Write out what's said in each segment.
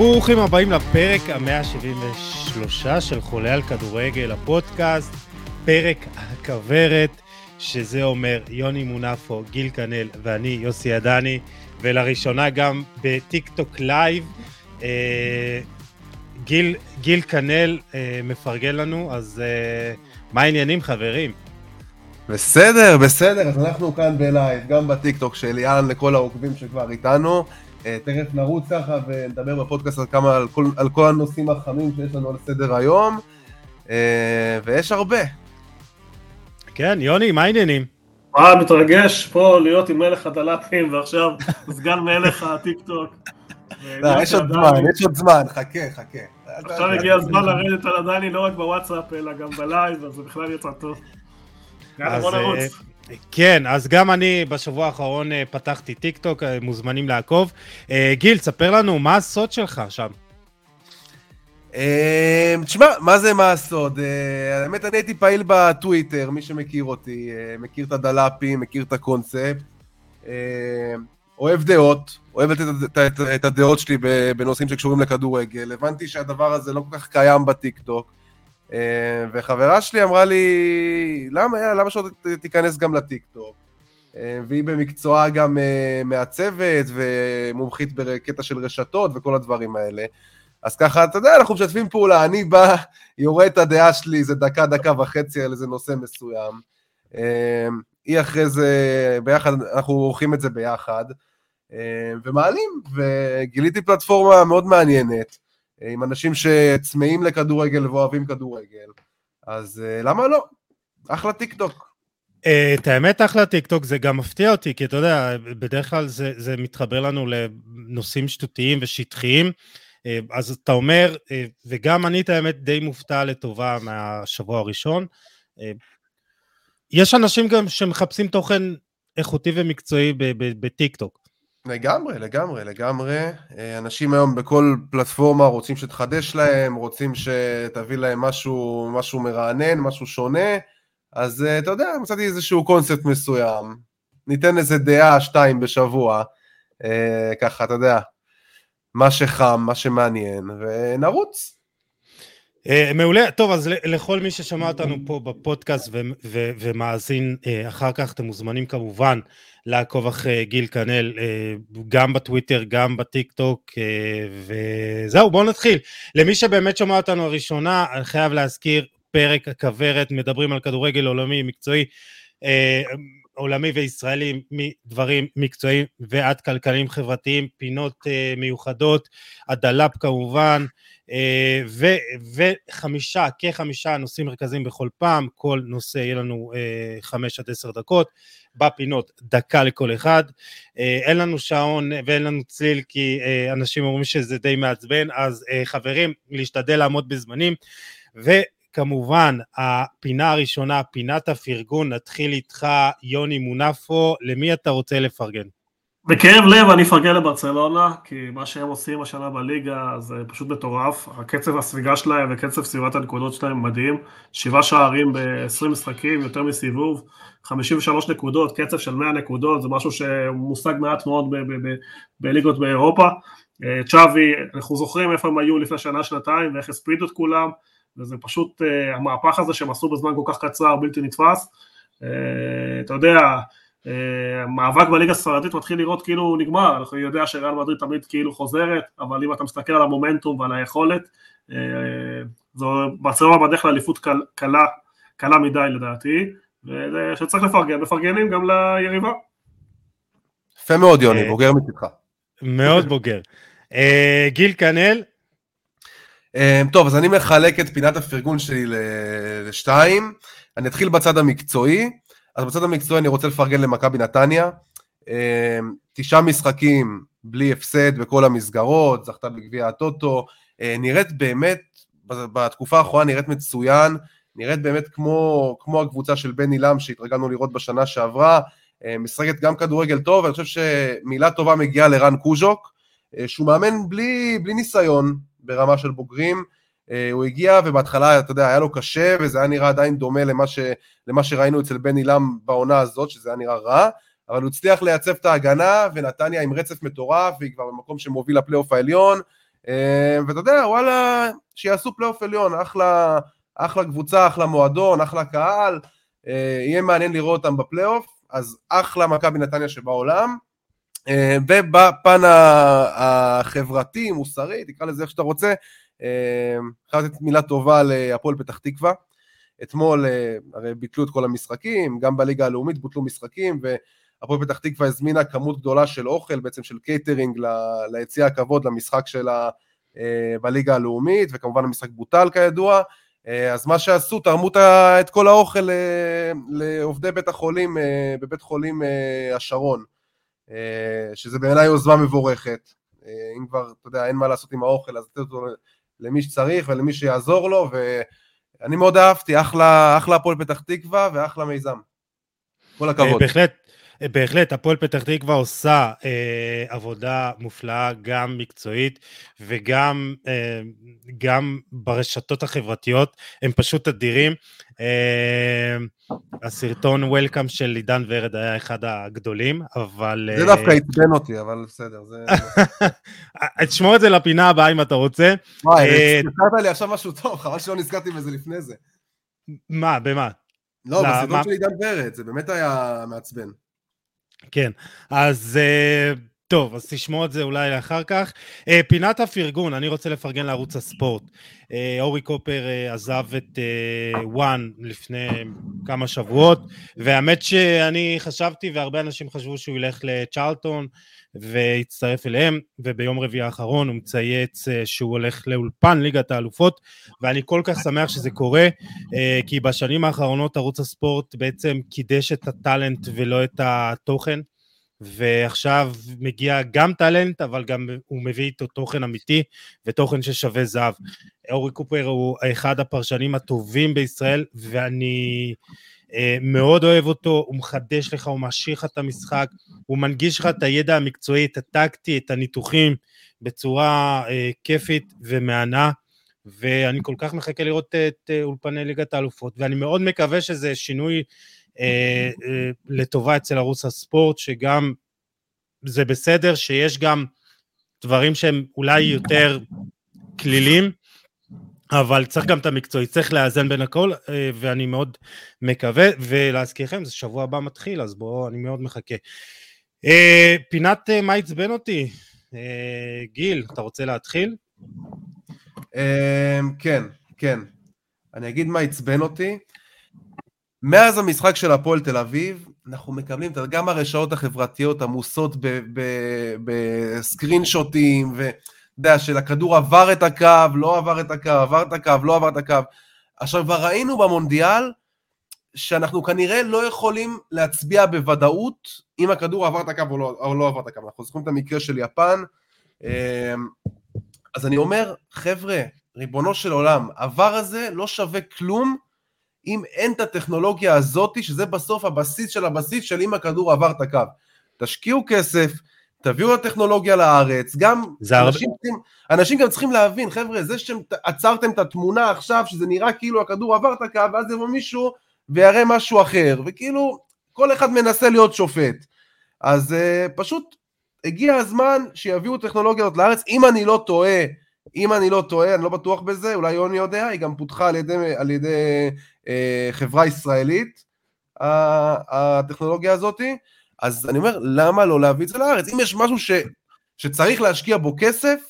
ברוכים הבאים לפרק ה-173 של חולה על כדורגל, הפודקאסט, פרק הכוורת, שזה אומר יוני מונפו, גיל כנל ואני, יוסי עדני, ולראשונה גם בטיק טוק לייב. אה, גיל, גיל כנל אה, מפרגן לנו, אז אה, מה העניינים חברים? בסדר, בסדר, אז אנחנו כאן בלייב, גם בטיק טוק שלי, אהלן לכל העוקבים שכבר איתנו. אה, תכף נרוץ ככה ונדבר בפודקאסט על כמה, על כל, על כל הנושאים החמים שיש לנו על סדר היום, אה, ויש הרבה. כן, יוני, מה העניינים? וואי, מתרגש פה להיות עם מלך הדלפים ועכשיו סגן מלך הטיק טוק. לא, יש עוד זמן, יש עוד זמן, חכה, חכה. עכשיו הגיע הזמן לרדת על עדיין לא רק בוואטסאפ אלא גם בלייב, אז זה בכלל יצא טוב. יאללה, בוא אז, נרוץ. אה, כן, אז גם אני בשבוע האחרון אה, פתחתי טיק טוק, אה, מוזמנים לעקוב. אה, גיל, ספר לנו, מה הסוד שלך שם? תשמע, מה זה מה הסוד? האמת, אני הייתי פעיל בטוויטר, מי שמכיר אותי, מכיר את הדלפים, מכיר את הקונספט. אוהב דעות, אוהב את- את- את הדעות שלי בנושאים שקשורים לכדורגל. הבנתי שהדבר הזה לא כל כך קיים בטיקטוק. אה, וחברה שלי אמרה לי, למה, למה שלא תיכנס גם לטיקטוק? אה, והיא במקצועה גם אה, מעצבת ומומחית בקטע של רשתות וכל הדברים האלה. אז ככה, אתה יודע, אנחנו משתפים פעולה, אני בא, יורה את הדעה שלי איזה דקה, דקה וחצי על איזה נושא מסוים. היא אחרי זה, ביחד, אנחנו עורכים את זה ביחד, ומעלים, וגיליתי פלטפורמה מאוד מעניינת, עם אנשים שצמאים לכדורגל ואוהבים כדורגל, אז אה, למה לא? אחלה טיק טוק. אה, את האמת, אחלה טיק טוק, זה גם מפתיע אותי, כי אתה יודע, בדרך כלל זה, זה מתחבר לנו לנושאים שטותיים ושטחיים. אה, אז אתה אומר, אה, וגם אני, את האמת, די מופתע לטובה מהשבוע הראשון. אה, יש אנשים גם שמחפשים תוכן איכותי ומקצועי ב- ב- בטיק טוק. לגמרי, לגמרי, לגמרי. אה, אנשים היום בכל פלטפורמה רוצים שתחדש להם, רוצים שתביא להם משהו, משהו מרענן, משהו שונה, אז אה, אתה יודע, מצאתי איזשהו קונספט מסוים, ניתן איזה דעה, שתיים בשבוע, אה, ככה, אתה יודע, מה שחם, מה שמעניין, ונרוץ. מעולה, טוב, אז לכל מי ששמע אותנו פה בפודקאסט ומאזין אחר כך, אתם מוזמנים כמובן לעקוב אחרי גיל כנל, אה, גם בטוויטר, גם בטיק טוק, אה, וזהו, בואו נתחיל. למי שבאמת שומע אותנו הראשונה, אני חייב להזכיר, פרק הכוורת, מדברים על כדורגל עולמי, מקצועי, אה, עולמי וישראלי, מדברים מקצועיים ועד כלכליים חברתיים, פינות מיוחדות, הדלאפ כמובן, ו- וחמישה, כחמישה נושאים מרכזיים בכל פעם, כל נושא יהיה לנו אה, חמש עד עשר דקות, בפינות דקה לכל אחד. אה, אין לנו שעון ואין לנו צליל כי אה, אנשים אומרים שזה די מעצבן, אז אה, חברים, להשתדל לעמוד בזמנים. וכמובן, הפינה הראשונה, פינת הפרגון, נתחיל איתך, יוני מונפו, למי אתה רוצה לפרגן? בכאב לב אני אפרגן לברצלונה, כי מה שהם עושים השנה בליגה זה פשוט מטורף. הקצב הספיגה שלהם וקצב סביבת הנקודות שלהם מדהים. שבעה שערים ב-20 משחקים, יותר מסיבוב, 53 נקודות, קצב של 100 נקודות, זה משהו שמושג מעט מאוד בליגות באירופה. אה, צ'אבי, אנחנו זוכרים איפה הם היו לפני שנה, שנתיים, ואיך הספידו את כולם, וזה פשוט, אה, המהפך הזה שהם עשו בזמן כל כך קצר, בלתי נתפס. אה, אתה יודע, המאבק בליגה הספרדית מתחיל לראות כאילו הוא נגמר, אנחנו יודע שריאל מדריד תמיד כאילו חוזרת, אבל אם אתה מסתכל על המומנטום ועל היכולת, אה, זו ברצלונה בדרך לאליפות קל- קלה, קלה מדי לדעתי, ושצריך לפרגן, מפרגנים גם ליריבה. יפה מאוד, יוני, אה, בוגר מצדך. מאוד בוגר. אה, גיל כנל, אה, טוב, אז אני מחלק את פינת הפרגון שלי לשתיים. אני אתחיל בצד המקצועי. אז בצד המקצועי אני רוצה לפרגן למכבי נתניה. אה, תשעה משחקים בלי הפסד בכל המסגרות, זכתה בגביע הטוטו. אה, נראית באמת, בתקופה האחרונה נראית מצוין. נראית באמת כמו, כמו הקבוצה של בני לם שהתרגלנו לראות בשנה שעברה. אה, משחקת גם כדורגל טוב, אני חושב שמילה טובה מגיעה לרן קוז'וק, שהוא מאמן בלי, בלי ניסיון ברמה של בוגרים. אה, הוא הגיע ובהתחלה, אתה יודע, היה לו קשה, וזה היה נראה עדיין דומה למה, ש, למה שראינו אצל בני לם בעונה הזאת, שזה היה נראה רע, אבל הוא הצליח לייצב את ההגנה, ונתניה עם רצף מטורף, והיא כבר במקום שמוביל לפלייאוף העליון, אה, ואתה יודע, וואלה, שיעשו פלייאוף עליון, אחלה, אחלה קבוצה, אחלה מועדון, אחלה קהל, אה, יהיה מעניין לראות אותם בפלייאוף, אז אחלה מכבי נתניה שבעולם. ובפן החברתי, מוסרי, תקרא לזה איך שאתה רוצה, חייב לתת מילה טובה להפועל פתח תקווה. אתמול הרי ביטלו את כל המשחקים, גם בליגה הלאומית בוטלו משחקים, והפועל פתח תקווה הזמינה כמות גדולה של אוכל, בעצם של קייטרינג ליציע הכבוד למשחק שלה בליגה הלאומית, וכמובן המשחק בוטל כידוע. אה, אז מה שעשו, תרמו את כל האוכל אה, לעובדי בית החולים, אה, בבית חולים השרון, שזה בעיניי יוזמה מבורכת. אם כבר, אתה יודע, אין מה לעשות עם האוכל, אז לתת אותו למי שצריך ולמי שיעזור לו, ואני מאוד אהבתי, אחלה, הפועל פתח תקווה ואחלה מיזם. כל הכבוד. בהחלט, בהחלט, הפועל פתח תקווה עושה אה, עבודה מופלאה, גם מקצועית וגם אה, גם ברשתות החברתיות, הם פשוט אדירים. אה, הסרטון וולקאם של עידן ורד היה אחד הגדולים, אבל... זה אה, דווקא עצבן אותי, אבל בסדר, זה... תשמור את זה לפינה הבאה אם אתה רוצה. וואי, נזכרת אה, לי עכשיו משהו טוב, חבל שלא נזכרתי בזה לפני זה. מה, במה? לא, בסרטון של עידן ורד, זה באמת היה מעצבן. כן, אז uh, טוב, אז תשמעו את זה אולי לאחר כך. Uh, פינת הפרגון, אני רוצה לפרגן לערוץ הספורט. Uh, אורי קופר uh, עזב את וואן uh, לפני כמה שבועות, והאמת שאני חשבתי, והרבה אנשים חשבו שהוא ילך לצ'רלטון והצטרף אליהם, וביום רביעי האחרון הוא מצייץ שהוא הולך לאולפן ליגת האלופות, ואני כל כך שמח שזה קורה, כי בשנים האחרונות ערוץ הספורט בעצם קידש את הטאלנט ולא את התוכן. ועכשיו מגיע גם טאלנט, אבל גם הוא מביא איתו תוכן אמיתי ותוכן ששווה זהב. אורי קופר הוא אחד הפרשנים הטובים בישראל, ואני אה, מאוד אוהב אותו, הוא מחדש לך, הוא מעשיר לך את המשחק, הוא מנגיש לך את הידע המקצועי, את הטקטי, את הניתוחים, בצורה אה, כיפית ומהנה. ואני כל כך מחכה לראות את אה, אולפני ליגת האלופות, ואני מאוד מקווה שזה שינוי לטובה אצל ערוץ הספורט, שגם זה בסדר שיש גם דברים שהם אולי יותר כלילים, אבל צריך גם את המקצועי, צריך לאזן בין הכל, אה, ואני מאוד מקווה, ולהזכירכם, זה שבוע הבא מתחיל, אז בואו, אני מאוד מחכה. פינת מה עצבן אותי? גיל, אתה רוצה להתחיל? כן, כן. אני אגיד מה עצבן אותי. מאז המשחק של הפועל תל אביב, אנחנו מקבלים גם הרשאות החברתיות עמוסות בסקרין שוטים, ואתה יודע, של הכדור עבר את הקו, לא עבר את הקו, עבר את הקו, לא עבר את הקו. עכשיו, כבר ראינו במונדיאל שאנחנו כנראה לא יכולים להצביע בוודאות אם הכדור עבר את הקו או לא, או לא עבר את הקו. אנחנו זוכרים את המקרה של יפן. אמ, אז אני אומר, חבר'ה, ריבונו של עולם, עבר הזה לא שווה כלום אם אין את הטכנולוגיה הזאת, שזה בסוף הבסיס של הבסיס של אם הכדור עבר את הקו. תשקיעו כסף, תביאו את הטכנולוגיה לארץ, גם אנשים. צריכים, אנשים גם צריכים להבין, חבר'ה, זה שעצרתם את התמונה עכשיו, שזה נראה כאילו הכדור עבר את הקו, ואז יבוא מישהו ויראה משהו אחר, וכאילו כל אחד מנסה להיות שופט. אז uh, פשוט הגיע הזמן שיביאו טכנולוגיה הזאת לארץ, אם אני לא טועה, אם אני לא טועה, אני לא בטוח בזה, אולי יוני יודע, היא גם פותחה על ידי, על ידי חברה ישראלית, הטכנולוגיה הזאתי, אז אני אומר, למה לא להביא את זה לארץ? אם יש משהו ש, שצריך להשקיע בו כסף,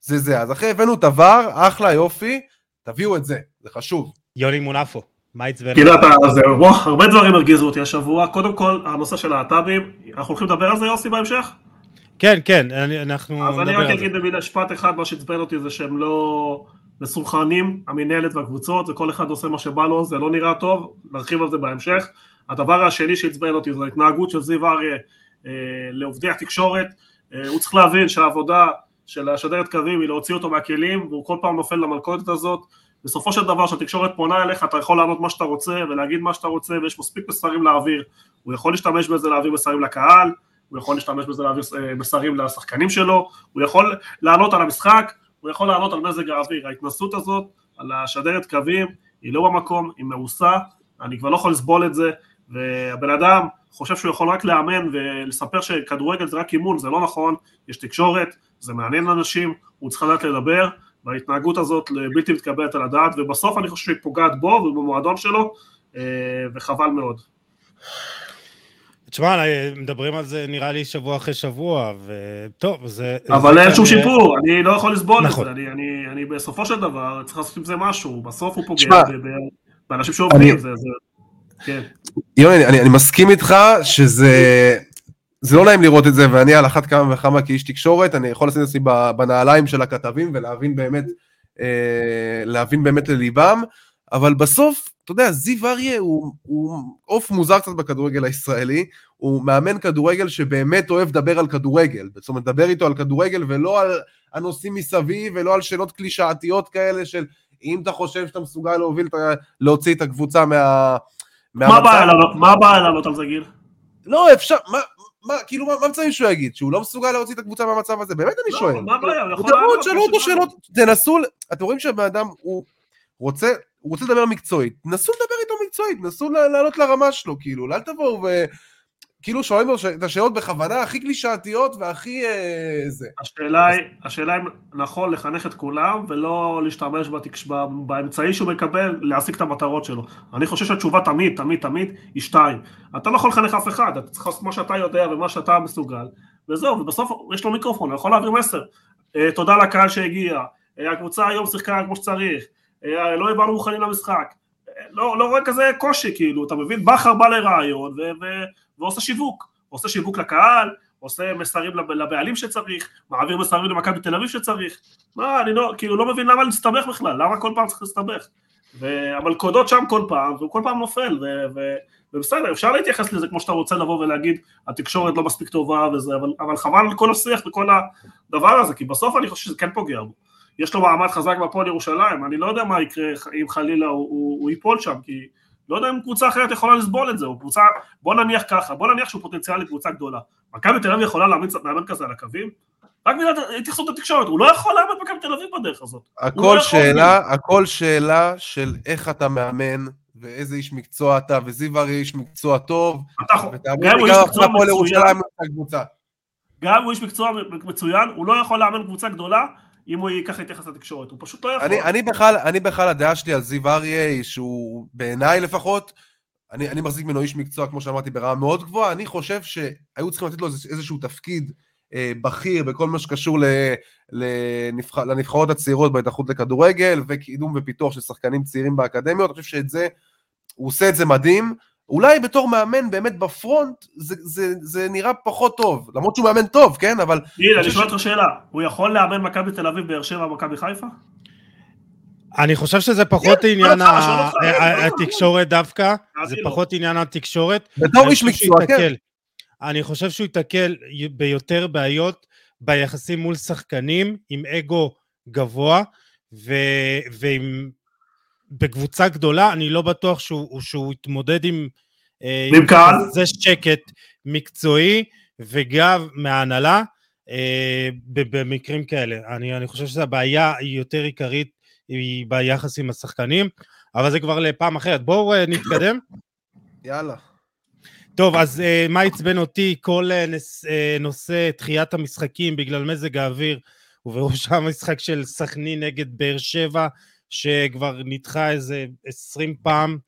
זה זה. אז אחרי הבאנו את עבר, אחלה, יופי, תביאו את זה, זה חשוב. יוני מונפו. מה עצבן? כאילו אתה, זה, וואו, הרבה דברים הרגיזו אותי השבוע. קודם כל, הנושא של הלהט"בים, אנחנו הולכים לדבר על זה, יוסי, בהמשך? כן, כן, אנחנו נדבר על זה. אז אני רק אגיד במשפט אחד, מה שעצבן אותי זה שהם לא מסונכרנים, המנהלת והקבוצות, וכל אחד עושה מה שבא לו, זה לא נראה טוב, נרחיב על זה בהמשך. הדבר השני שעצבן אותי זה ההתנהגות של זיו אריה אה, לעובדי התקשורת. אה, הוא צריך להבין שהעבודה של השדרת קווים היא להוציא אותו מהכלים, והוא כל פעם נופל למלכודת הזאת. בסופו של דבר כשהתקשורת פונה אליך אתה יכול לענות מה שאתה רוצה ולהגיד מה שאתה רוצה ויש מספיק מסרים להעביר, הוא יכול להשתמש בזה להעביר מסרים לקהל, הוא יכול להשתמש בזה להעביר אה, מסרים לשחקנים שלו, הוא יכול לענות על המשחק, הוא יכול לענות על מזג האוויר. ההתנסות הזאת על השדרת קווים היא לא במקום, היא מעושה, אני כבר לא יכול לסבול את זה, והבן אדם חושב שהוא יכול רק לאמן ולספר שכדורגל זה רק אימון, זה לא נכון, יש תקשורת, זה מעניין אנשים, הוא צריך לדעת לדבר, וההתנהגות הזאת בלתי מתקבלת על הדעת, ובסוף אני חושב שהיא פוגעת בו ובמועדון שלו, אה, וחבל מאוד. תשמע, מדברים על זה נראה לי שבוע אחרי שבוע, וטוב, זה... אבל אין שום שיפור, אני לא יכול לסבול את זה, אני, אני, אני בסופו של דבר צריך לעשות עם זה משהו, בסוף הוא פוגע באנשים שעובדים, זה, זה... כן. יוני, אני, אני מסכים איתך שזה... זה לא נעים לראות את זה, ואני על אחת כמה וכמה כאיש תקשורת, אני יכול לשים את עצמי בנעליים של הכתבים ולהבין באמת, אה, להבין באמת לליבם, אבל בסוף, אתה יודע, זיו אריה הוא, הוא עוף מוזר קצת בכדורגל הישראלי, הוא מאמן כדורגל שבאמת אוהב לדבר על כדורגל, זאת אומרת, לדבר איתו על כדורגל ולא על הנושאים מסביב ולא על שאלות קלישאתיות כאלה של אם אתה חושב שאתה מסוגל להוביל, להוציא את הקבוצה מה... מה הבעיה לעלות על זה גיל? לא, אפשר, מה, מה, כאילו, מה מצבים שהוא יגיד? שהוא לא מסוגל להוציא את הקבוצה מהמצב הזה? באמת אני לא, שואל. מה הבעיה? תשאלו אותו שאלות, תנסו, אתם רואים שהבן אדם, הוא רוצה, הוא רוצה לדבר מקצועית, נסו לדבר איתו מקצועית, נסו לעלות לרמה שלו, כאילו, אל תבואו ו... כאילו שואלים את השאלות בכוונה הכי קלישאתיות והכי אה, זה. השאלה היא, השאלה אם נכון לחנך את כולם ולא להשתמש בתקש... באמצעי שהוא מקבל להשיג את המטרות שלו. אני חושב שהתשובה תמיד, תמיד, תמיד היא שתיים. אתה לא יכול לחנך אף אחד, אתה צריך לעשות מה שאתה יודע ומה שאתה מסוגל, וזהו, ובסוף יש לו מיקרופון, הוא יכול להעביר מסר. אה, תודה לקהל שהגיע, אה, הקבוצה היום שיחקה כמו שצריך, לא הבנו מוכנים למשחק. אה, לא, לא רואה כזה קושי, כאילו, אתה מבין? בכר בא לרעיון ו- ו- ועושה שיווק. עושה שיווק לקהל, עושה מסרים לבעלים שצריך, מעביר מסרים למכבי תל אביב שצריך. מה, אני לא, כאילו, לא מבין למה להסתבך בכלל, למה כל פעם צריך להסתבך. והמלכודות שם כל פעם, והוא כל פעם נופל, ו- ו- ובסדר, אפשר להתייחס לזה כמו שאתה רוצה לבוא ולהגיד, התקשורת לא מספיק טובה וזה, אבל, אבל חבל על כל השיח וכל הדבר הזה, כי בסוף אני חושב שזה כן פוגע בו. יש לו מעמד חזק בפועל ירושלים, אני לא יודע מה יקרה אם חלילה הוא, הוא, הוא ייפול שם, כי לא יודע אם קבוצה אחרת יכולה לסבול את זה, או קבוצה, בוא נניח ככה, בוא נניח שהוא פוטנציאל לקבוצה גדולה. מכבי תל אביב יכולה להאמין מאמן כזה על הקווים? רק בגלל התייחסות לתקשורת, הוא לא יכול לאמן מכבי תל אביב בדרך הזאת. הכל לא שאלה, הכל שאלה של איך אתה מאמן, ואיזה איש מקצוע אתה, וזיו ארי איש מקצוע טוב, ותאמין לי גם עכשיו פה לירושלים גם הוא איש מקצוע מצוין, הוא לא יכול לאמן קבוצה גדולה, אם הוא ייקח להתייחס לתקשורת, הוא פשוט לא יכול. אני, אני, בכלל, אני בכלל, הדעה שלי על זיו אריה, שהוא בעיניי לפחות, אני, אני מחזיק ממנו איש מקצוע, כמו שאמרתי, ברמה מאוד גבוהה, אני חושב שהיו צריכים לתת לו איזשהו תפקיד אה, בכיר בכל מה שקשור לנבח, לנבחרות הצעירות בהתאחדות לכדורגל, וקידום ופיתוח של שחקנים צעירים באקדמיות, אני חושב שאת זה, הוא עושה את זה מדהים, אולי בתור מאמן באמת בפרונט זה, זה, זה נראה פחות טוב, למרות שהוא מאמן טוב, כן? אבל... גיל, אני שואל אותך שאלה, הוא יכול לאמן מכבי תל אביב, באר שבע, מכבי חיפה? אני חושב שזה פחות כן, עניין התקשורת דווקא, זה פחות עניין התקשורת. בתור איש מקצוע, כן. אני חושב שהוא ייתקל ביותר בעיות ביחסים מול שחקנים עם אגו גבוה, ועם בקבוצה גדולה, אני לא בטוח שהוא, שהוא יתמודד עם... אה, עם קהל? זה שקט מקצועי וגב מההנהלה אה, במקרים כאלה. אני, אני חושב שהבעיה היא יותר עיקרית, היא ביחס עם השחקנים, אבל זה כבר לפעם אחרת. בואו אה, נתקדם. יאללה. טוב, אז uh, מה עצבן אותי? כל uh, נס, uh, נושא דחיית המשחקים בגלל מזג האוויר, ובראשם המשחק של סכנין נגד באר שבע, שכבר נדחה איזה עשרים פעם.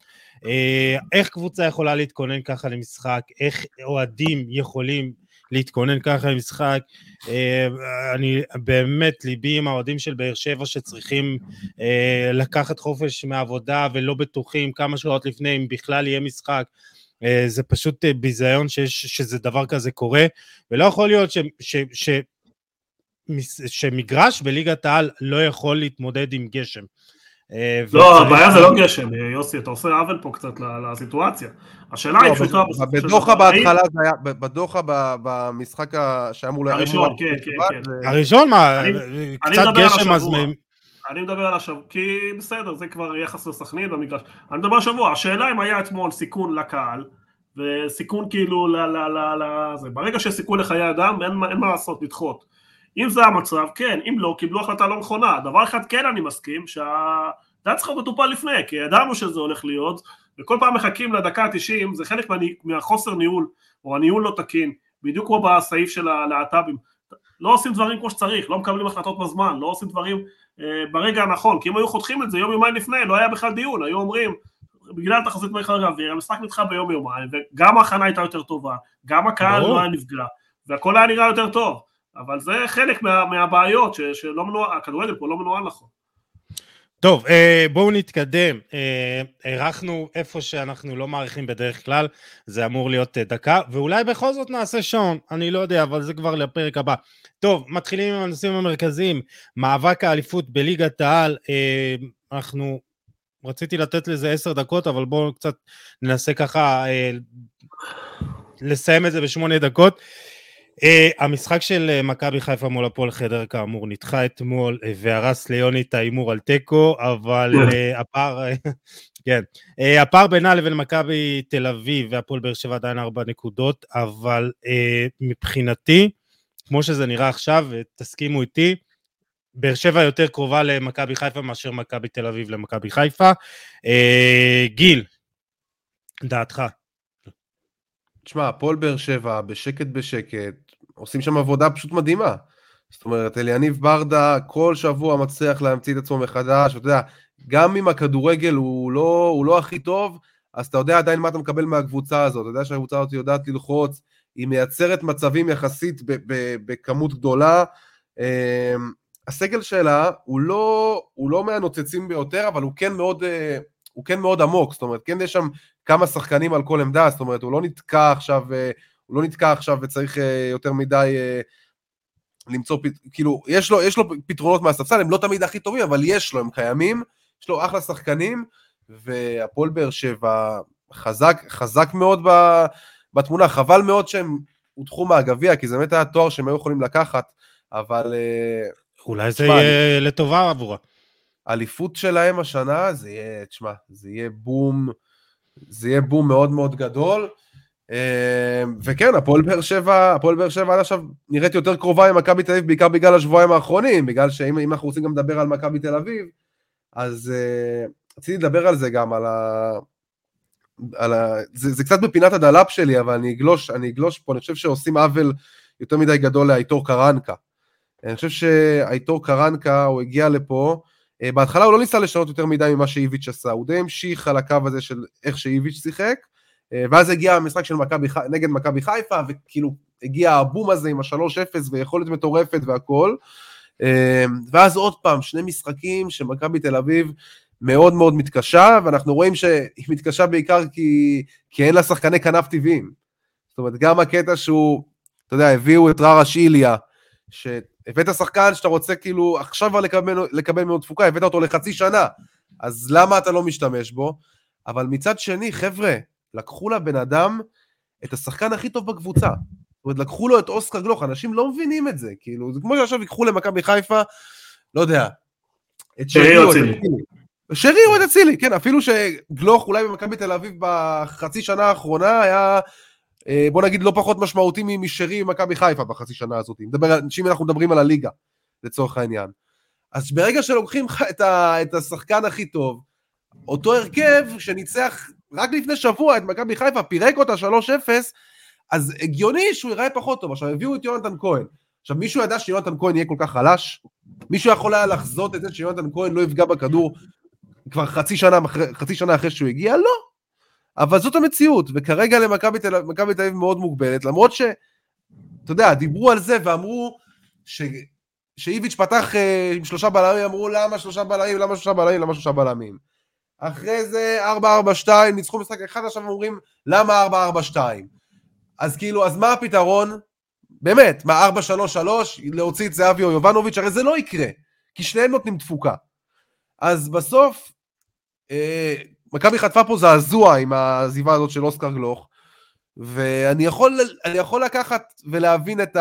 אה, איך קבוצה יכולה להתכונן ככה למשחק? איך אוהדים יכולים להתכונן ככה למשחק? אה, אני באמת, ליבי עם האוהדים של באר שבע שצריכים אה, לקחת חופש מעבודה ולא בטוחים כמה שעות לפני אם בכלל יהיה משחק. זה פשוט ביזיון שיש, שזה דבר כזה קורה, ולא יכול להיות ש, ש, ש, שמגרש בליגת העל לא יכול להתמודד עם גשם. אה, לא, הבעיה זה לא גשם, אה, יוסי, אתה עושה עוול פה קצת לסיטואציה. השאלה היא לא, פשוטה... בדוחה בהתחלה זה היה, בדוחה במשחק שהיה אמור... הראשון, כן, כן, כן. הראשון, מה, קצת גשם אז... אני מדבר על השבוע, כי בסדר, זה כבר יחס לסכנין במגרש. אני מדבר על השבוע, השאלה אם היה אתמול סיכון לקהל, וסיכון כאילו ל... ברגע שיש סיכון לחיי אדם, אין מה לעשות, לדחות. אם זה המצב, כן, אם לא, קיבלו החלטה לא נכונה. דבר אחד כן אני מסכים, שה... זה היה צריך להיות מטופל לפני, כי ידענו שזה הולך להיות, וכל פעם מחכים לדקה ה-90, זה חלק מה... מהחוסר ניהול, או הניהול לא תקין, בדיוק כמו בסעיף של הלהט"בים. לא עושים דברים כמו שצריך, לא מקבלים החלטות בזמן, לא עושים דברים אה, ברגע הנכון, כי אם היו חותכים את זה יום יומיים לפני, לא היה בכלל דיון, היו אומרים, בגלל תחזית מרחב האוויר, המשחק נדחה ביום יומיים, וגם ההכנה הייתה יותר טובה, גם הקהל לא היה נפגע, והכל היה נראה יותר טוב, אבל זה חלק מה, מהבעיות, ש, שלא מנוהל, הכדורגל פה לא מנוהל נכון. טוב, אה, בואו נתקדם. הארכנו אה, איפה שאנחנו לא מעריכים בדרך כלל, זה אמור להיות אה, דקה, ואולי בכל זאת נעשה שעון, אני לא יודע, אבל זה כבר לפרק הבא. טוב, מתחילים עם הנושאים המרכזיים. מאבק האליפות בליגת העל, אנחנו... רציתי לתת לזה עשר דקות, אבל בואו קצת ננסה ככה לסיים את זה בשמונה דקות. Uh, המשחק של uh, מכבי חיפה מול הפועל חדר כאמור נדחה אתמול uh, והרס ליוני את ההימור על תיקו, אבל uh, הפער, כן, uh, הפער בינה לבין מכבי תל אביב והפועל באר שבע עדיין ארבע נקודות, אבל uh, מבחינתי, כמו שזה נראה עכשיו, ותסכימו איתי, באר שבע יותר קרובה למכבי חיפה מאשר מכבי תל אביב למכבי חיפה. Uh, גיל, דעתך. תשמע, הפועל באר שבע, בשקט בשקט, עושים שם עבודה פשוט מדהימה. זאת אומרת, אליניב ברדה כל שבוע מצליח להמציא את עצמו מחדש, אתה יודע, גם אם הכדורגל הוא לא, הוא לא הכי טוב, אז אתה יודע עדיין מה אתה מקבל מהקבוצה הזאת, אתה יודע שהקבוצה הזאת יודעת ללחוץ, היא מייצרת מצבים יחסית בכמות גדולה. אמ, הסגל שלה הוא לא, הוא לא מהנוצצים ביותר, אבל הוא כן מאוד, אה, הוא כן מאוד עמוק, זאת אומרת, כן יש שם כמה שחקנים על כל עמדה, זאת אומרת, הוא לא נתקע עכשיו אה, הוא לא נתקע עכשיו וצריך אה, יותר מדי אה, למצוא, כאילו, יש לו, יש לו פתרונות מהספסל, הם לא תמיד הכי טובים, אבל יש לו, הם קיימים, יש לו אחלה שחקנים, והפועל באר שבע חזק, חזק מאוד בתמונה, חבל מאוד שהם הודחו מהגביע, כי זה באמת היה תואר שהם היו יכולים לקחת, אבל... אה, אולי זה יהיה לטובה עבורה. אליפות שלהם השנה, זה יהיה, תשמע, זה יהיה בום, זה יהיה בום מאוד מאוד גדול. אמ, וכן, הפועל באר שבע, הפועל באר שבע עד עכשיו נראית יותר קרובה עם מכבי תל אביב, בעיקר בגלל השבועיים האחרונים, בגלל שאם אנחנו רוצים גם לדבר על מכבי תל אביב, אז uh, רציתי לדבר על זה גם, על ה... על ה... זה, זה קצת בפינת הדלאפ שלי, אבל אני אגלוש, אני אגלוש פה, אני חושב שעושים עוול יותר מדי גדול לאייטור קרנקה. אני חושב שאייטור קרנקה, הוא הגיע לפה, uh, בהתחלה הוא לא ניסה לשנות יותר מדי ממה שאיביץ' עשה, הוא די המשיך על הקו הזה של איך שאיביץ' שיחק, אה, ואז הגיע המשחק של מכבי, נגד מכבי חיפה, וכאילו הגיע הבום הזה עם ה-3-0 ויכולת מטורפת והכל. אה, ואז עוד פעם, שני משחקים שמכבי תל אביב מאוד מאוד מתקשה, ואנחנו רואים שהיא מתקשה בעיקר כי, כי אין לה שחקני כנף טבעיים. זאת אומרת, גם הקטע שהוא, אתה יודע, הביאו את ררה שיליה, שהבאת שחקן שאתה רוצה כאילו עכשיו כבר לקבל, לקבל ממנו תפוקה, הבאת אותו לחצי שנה, אז למה אתה לא משתמש בו? אבל מצד שני, חבר'ה, לקחו לבן אדם את השחקן הכי טוב בקבוצה. זאת אומרת, לקחו לו את אוסקר גלוך, אנשים לא מבינים את זה, כאילו, זה כמו שעכשיו ייקחו למכבי חיפה, לא יודע, את שרי או את אצילי. שרי או את אצילי, כן, אפילו שגלוך אולי במכבי תל אביב בחצי שנה האחרונה היה, אה, בוא נגיד, לא פחות משמעותי משרי במכבי חיפה בחצי שנה הזאת, אם אנחנו מדברים על הליגה, לצורך העניין. אז ברגע שלוקחים את, ה, את השחקן הכי טוב, אותו הרכב שניצח רק לפני שבוע את מכבי חיפה, פירק אותה 3-0, אז הגיוני שהוא ייראה פחות טוב. עכשיו הביאו את יונתן כהן. עכשיו מישהו ידע שיונתן כהן יהיה כל כך חלש? מישהו יכול היה לחזות את זה שיונתן כהן לא יפגע בכדור כבר חצי שנה, חצי שנה אחרי שהוא הגיע? לא. אבל זאת המציאות, וכרגע למכבי תל אביב מאוד מוגבלת, למרות ש... אתה יודע, דיברו על זה ואמרו ש... שאיביץ' פתח uh, עם שלושה בלמים, אמרו למה שלושה בלמים, למה שלושה בלמים, למה שלושה בלמים. אחרי זה 4-4-2, ניצחו משחק אחד, עכשיו אומרים למה 4-4-2? אז כאילו, אז מה הפתרון? באמת, מה 4-3-3, להוציא את זהבי או יובנוביץ', הרי זה לא יקרה, כי שניהם נותנים תפוקה. אז בסוף, אה, מכבי חטפה פה זעזוע עם העזיבה הזאת של אוסקר גלוך, ואני יכול, יכול לקחת ולהבין את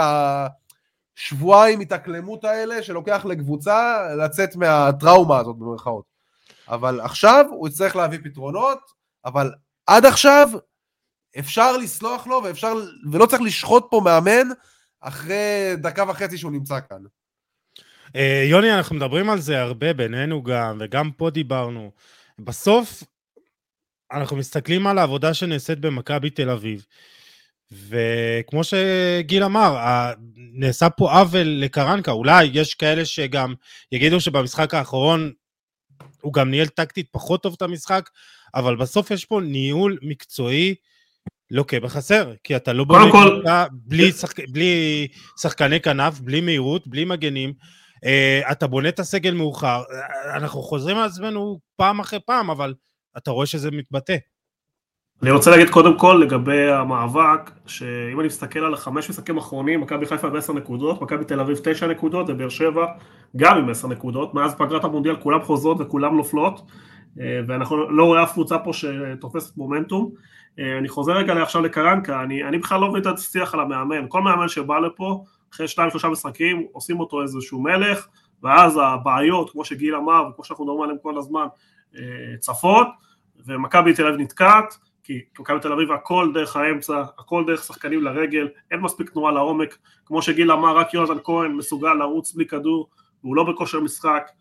השבועיים התאקלמות האלה שלוקח לקבוצה לצאת מהטראומה הזאת במרכאות. אבל עכשיו הוא יצטרך להביא פתרונות, אבל עד עכשיו אפשר לסלוח לו ואפשר, ולא צריך לשחוט פה מאמן אחרי דקה וחצי שהוא נמצא כאן. אה, יוני, אנחנו מדברים על זה הרבה בינינו גם, וגם פה דיברנו. בסוף, אנחנו מסתכלים על העבודה שנעשית במכבי תל אביב, וכמו שגיל אמר, נעשה פה עוול לקרנקה, אולי יש כאלה שגם יגידו שבמשחק האחרון הוא גם ניהל טקטית פחות טוב את המשחק, אבל בסוף יש פה ניהול מקצועי לוקה בחסר, כי אתה לא בונה כל... בלי, שחק... בלי שחקני כנף, בלי מהירות, בלי מגנים, uh, אתה בונה את הסגל מאוחר, אנחנו חוזרים על עצמנו פעם אחרי פעם, אבל אתה רואה שזה מתבטא. אני רוצה להגיד קודם כל לגבי המאבק, שאם אני מסתכל על החמש משחקים האחרונים, מכבי חיפה עם עשר נקודות, מכבי תל אביב תשע נקודות, ובאר שבע גם עם עשר נקודות, מאז פגרת המונדיאל כולם חוזרות וכולם נופלות, אה, ואנחנו לא רואה אף קבוצה פה שתופסת מומנטום. אה, אני חוזר רגע עכשיו לקרנקה, אני, אני בכלל לא מבין את השיח על המאמן, כל מאמן שבא לפה, אחרי שתיים שלושה משחקים, עושים אותו איזשהו מלך, ואז הבעיות, כמו שגיל אמר, וכמו שאנחנו מדברים עליהן כל הזמן, אה, צפות, ומכבי תל אביב נתקעת, כי מכבי תל אביב הכל דרך האמצע, הכל דרך שחקנים לרגל, אין מספיק תנועה לעומק, כמו שגיל אמר, רק יונתן כהן מסוגל לרוץ בלי כדור, והוא לא בכושר משחק.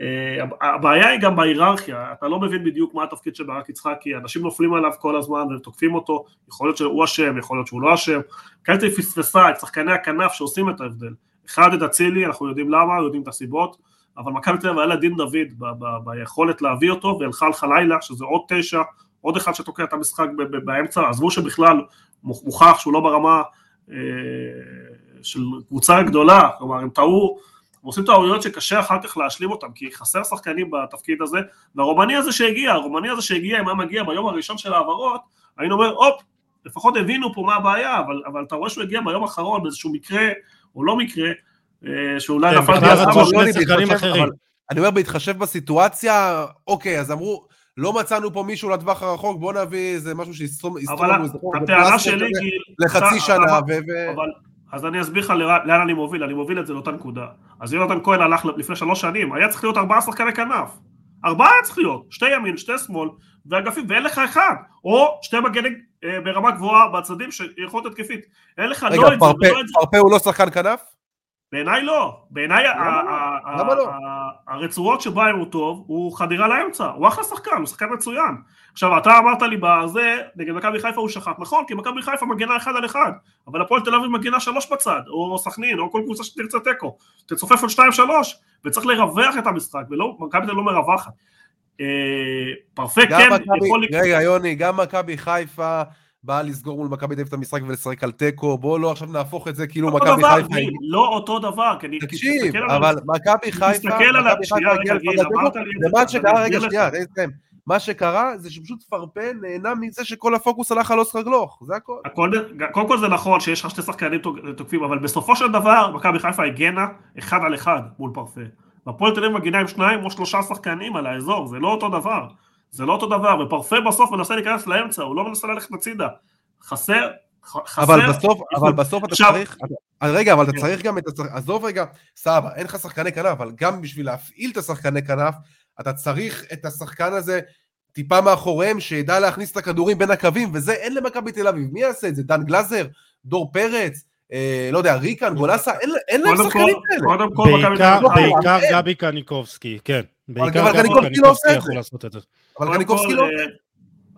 Uh, הבעיה היא גם בהיררכיה, אתה לא מבין בדיוק מה התפקיד של ברק יצחקי, אנשים נופלים עליו כל הזמן ותוקפים אותו, יכול להיות שהוא אשם, יכול להיות שהוא לא אשם, קלטי פספסה את שחקני הכנף שעושים את ההבדל, אחד את אצילי, אנחנו יודעים למה, יודעים את הסיבות, אבל מכבי תל אביב היה לה דין דוד ביכולת להביא אותו, והלכה לך לילה, שזה עוד תשע, עוד אחד שתוקע את המשחק באמצע, עזבו שבכלל מוכח שהוא לא ברמה אה, של קבוצה גדולה, כלומר הם טעו, הם עושים טעויות שקשה אחר כך להשלים אותם, כי חסר שחקנים בתפקיד הזה, והרומני הזה שהגיע, הרומני הזה שהגיע, אם היה מגיע ביום הראשון של ההעברות, היינו אומר, הופ, לפחות הבינו פה מה הבעיה, אבל, אבל אתה רואה שהוא הגיע ביום האחרון באיזשהו מקרה, או לא מקרה, אה, שאולי כן, נפל אני אומר, בהתחשב בסיטואציה, אוקיי, אז אמרו, לא מצאנו פה מישהו לטווח הרחוק, בוא נביא איזה משהו שיסתום לנו איזה חור. הטענה שלי, גיל... לחצי שנה, ו... אבל, אז אני אסביר לך לאן אני מוביל, אני מוביל את זה לאותה נקודה. אז יונתן כהן הלך לפני שלוש שנים, היה צריך להיות ארבעה שחקני כנף. ארבעה היה צריך להיות, שתי ימין, שתי שמאל, ואגפים, ואין לך אחד. או שתי מגנים אה, ברמה גבוהה בצדדים שיכול להיות התקפית. אין לך לא את זה ולא את זה. רגע, פרפה הוא לא שחקן כנף? בעיניי לא, בעיניי לא? הרצועות שבהם הוא טוב, הוא חדירה לאמצע, הוא אחלה שחקן, הוא שחקן מצוין. עכשיו אתה אמרת לי בזה, נגד מכבי חיפה הוא שחט, נכון, כי מכבי חיפה מגינה אחד על אחד, אבל הפועל תל אביב מגינה שלוש בצד, או סכנין, או כל קבוצה שתרצה תיקו, תצופף על שתיים שלוש, וצריך לרווח את המשחק, ומכבי תל לא מרווחת. אה, פרפה כן יכול... רגע יוני, גם מכבי חיפה באה לסגור מול מכבי תל אביב את המשחק ולשחק על תיקו, בואו לא עכשיו נהפוך את זה כאילו מכבי חיפה... לא אותו דבר, כי אני... תקשיב, אבל מכבי חיפה, מכבי חיפה הגיעה לפחות ומה שקרה, רגע, שנייה, מה שקרה זה שפשוט פרפן נהנה מזה שכל הפוקוס הלך על אוסקר גלוך, זה הכל. קודם כל זה נכון שיש לך שתי שחקנים תוקפים, אבל בסופו של דבר מכבי חיפה הגנה אחד על אחד מול פרפה. והפועל תל אביב מגינה עם שניים או שלושה שחקנים על האזור, זה לא אותו דבר. זה לא אותו דבר, ופרפה בסוף מנסה להיכנס לאמצע, הוא לא מנסה ללכת לצידה. חסר, חסר... אבל בסוף, אבל בסוף אתה עכשיו... צריך, אתה, רגע, אבל אתה כן. צריך גם את הצ... עזוב רגע, סבבה, אין לך שחקני כנף, אבל גם בשביל להפעיל את השחקני כנף, אתה צריך את השחקן הזה טיפה מאחוריהם, שידע להכניס את הכדורים בין הקווים, וזה אין למכבי תל אביב. מי יעשה את זה? דן גלזר? דור פרץ? אה, לא יודע, ריקן, גולסה? אין, אין להם שחקנים כאלה. בעיקר, בעיקר גבי קניקובסקי, כן. בעיקר גבי קניקובסקי לא יכול לעשות את זה. אבל קניקובסקי לא זה.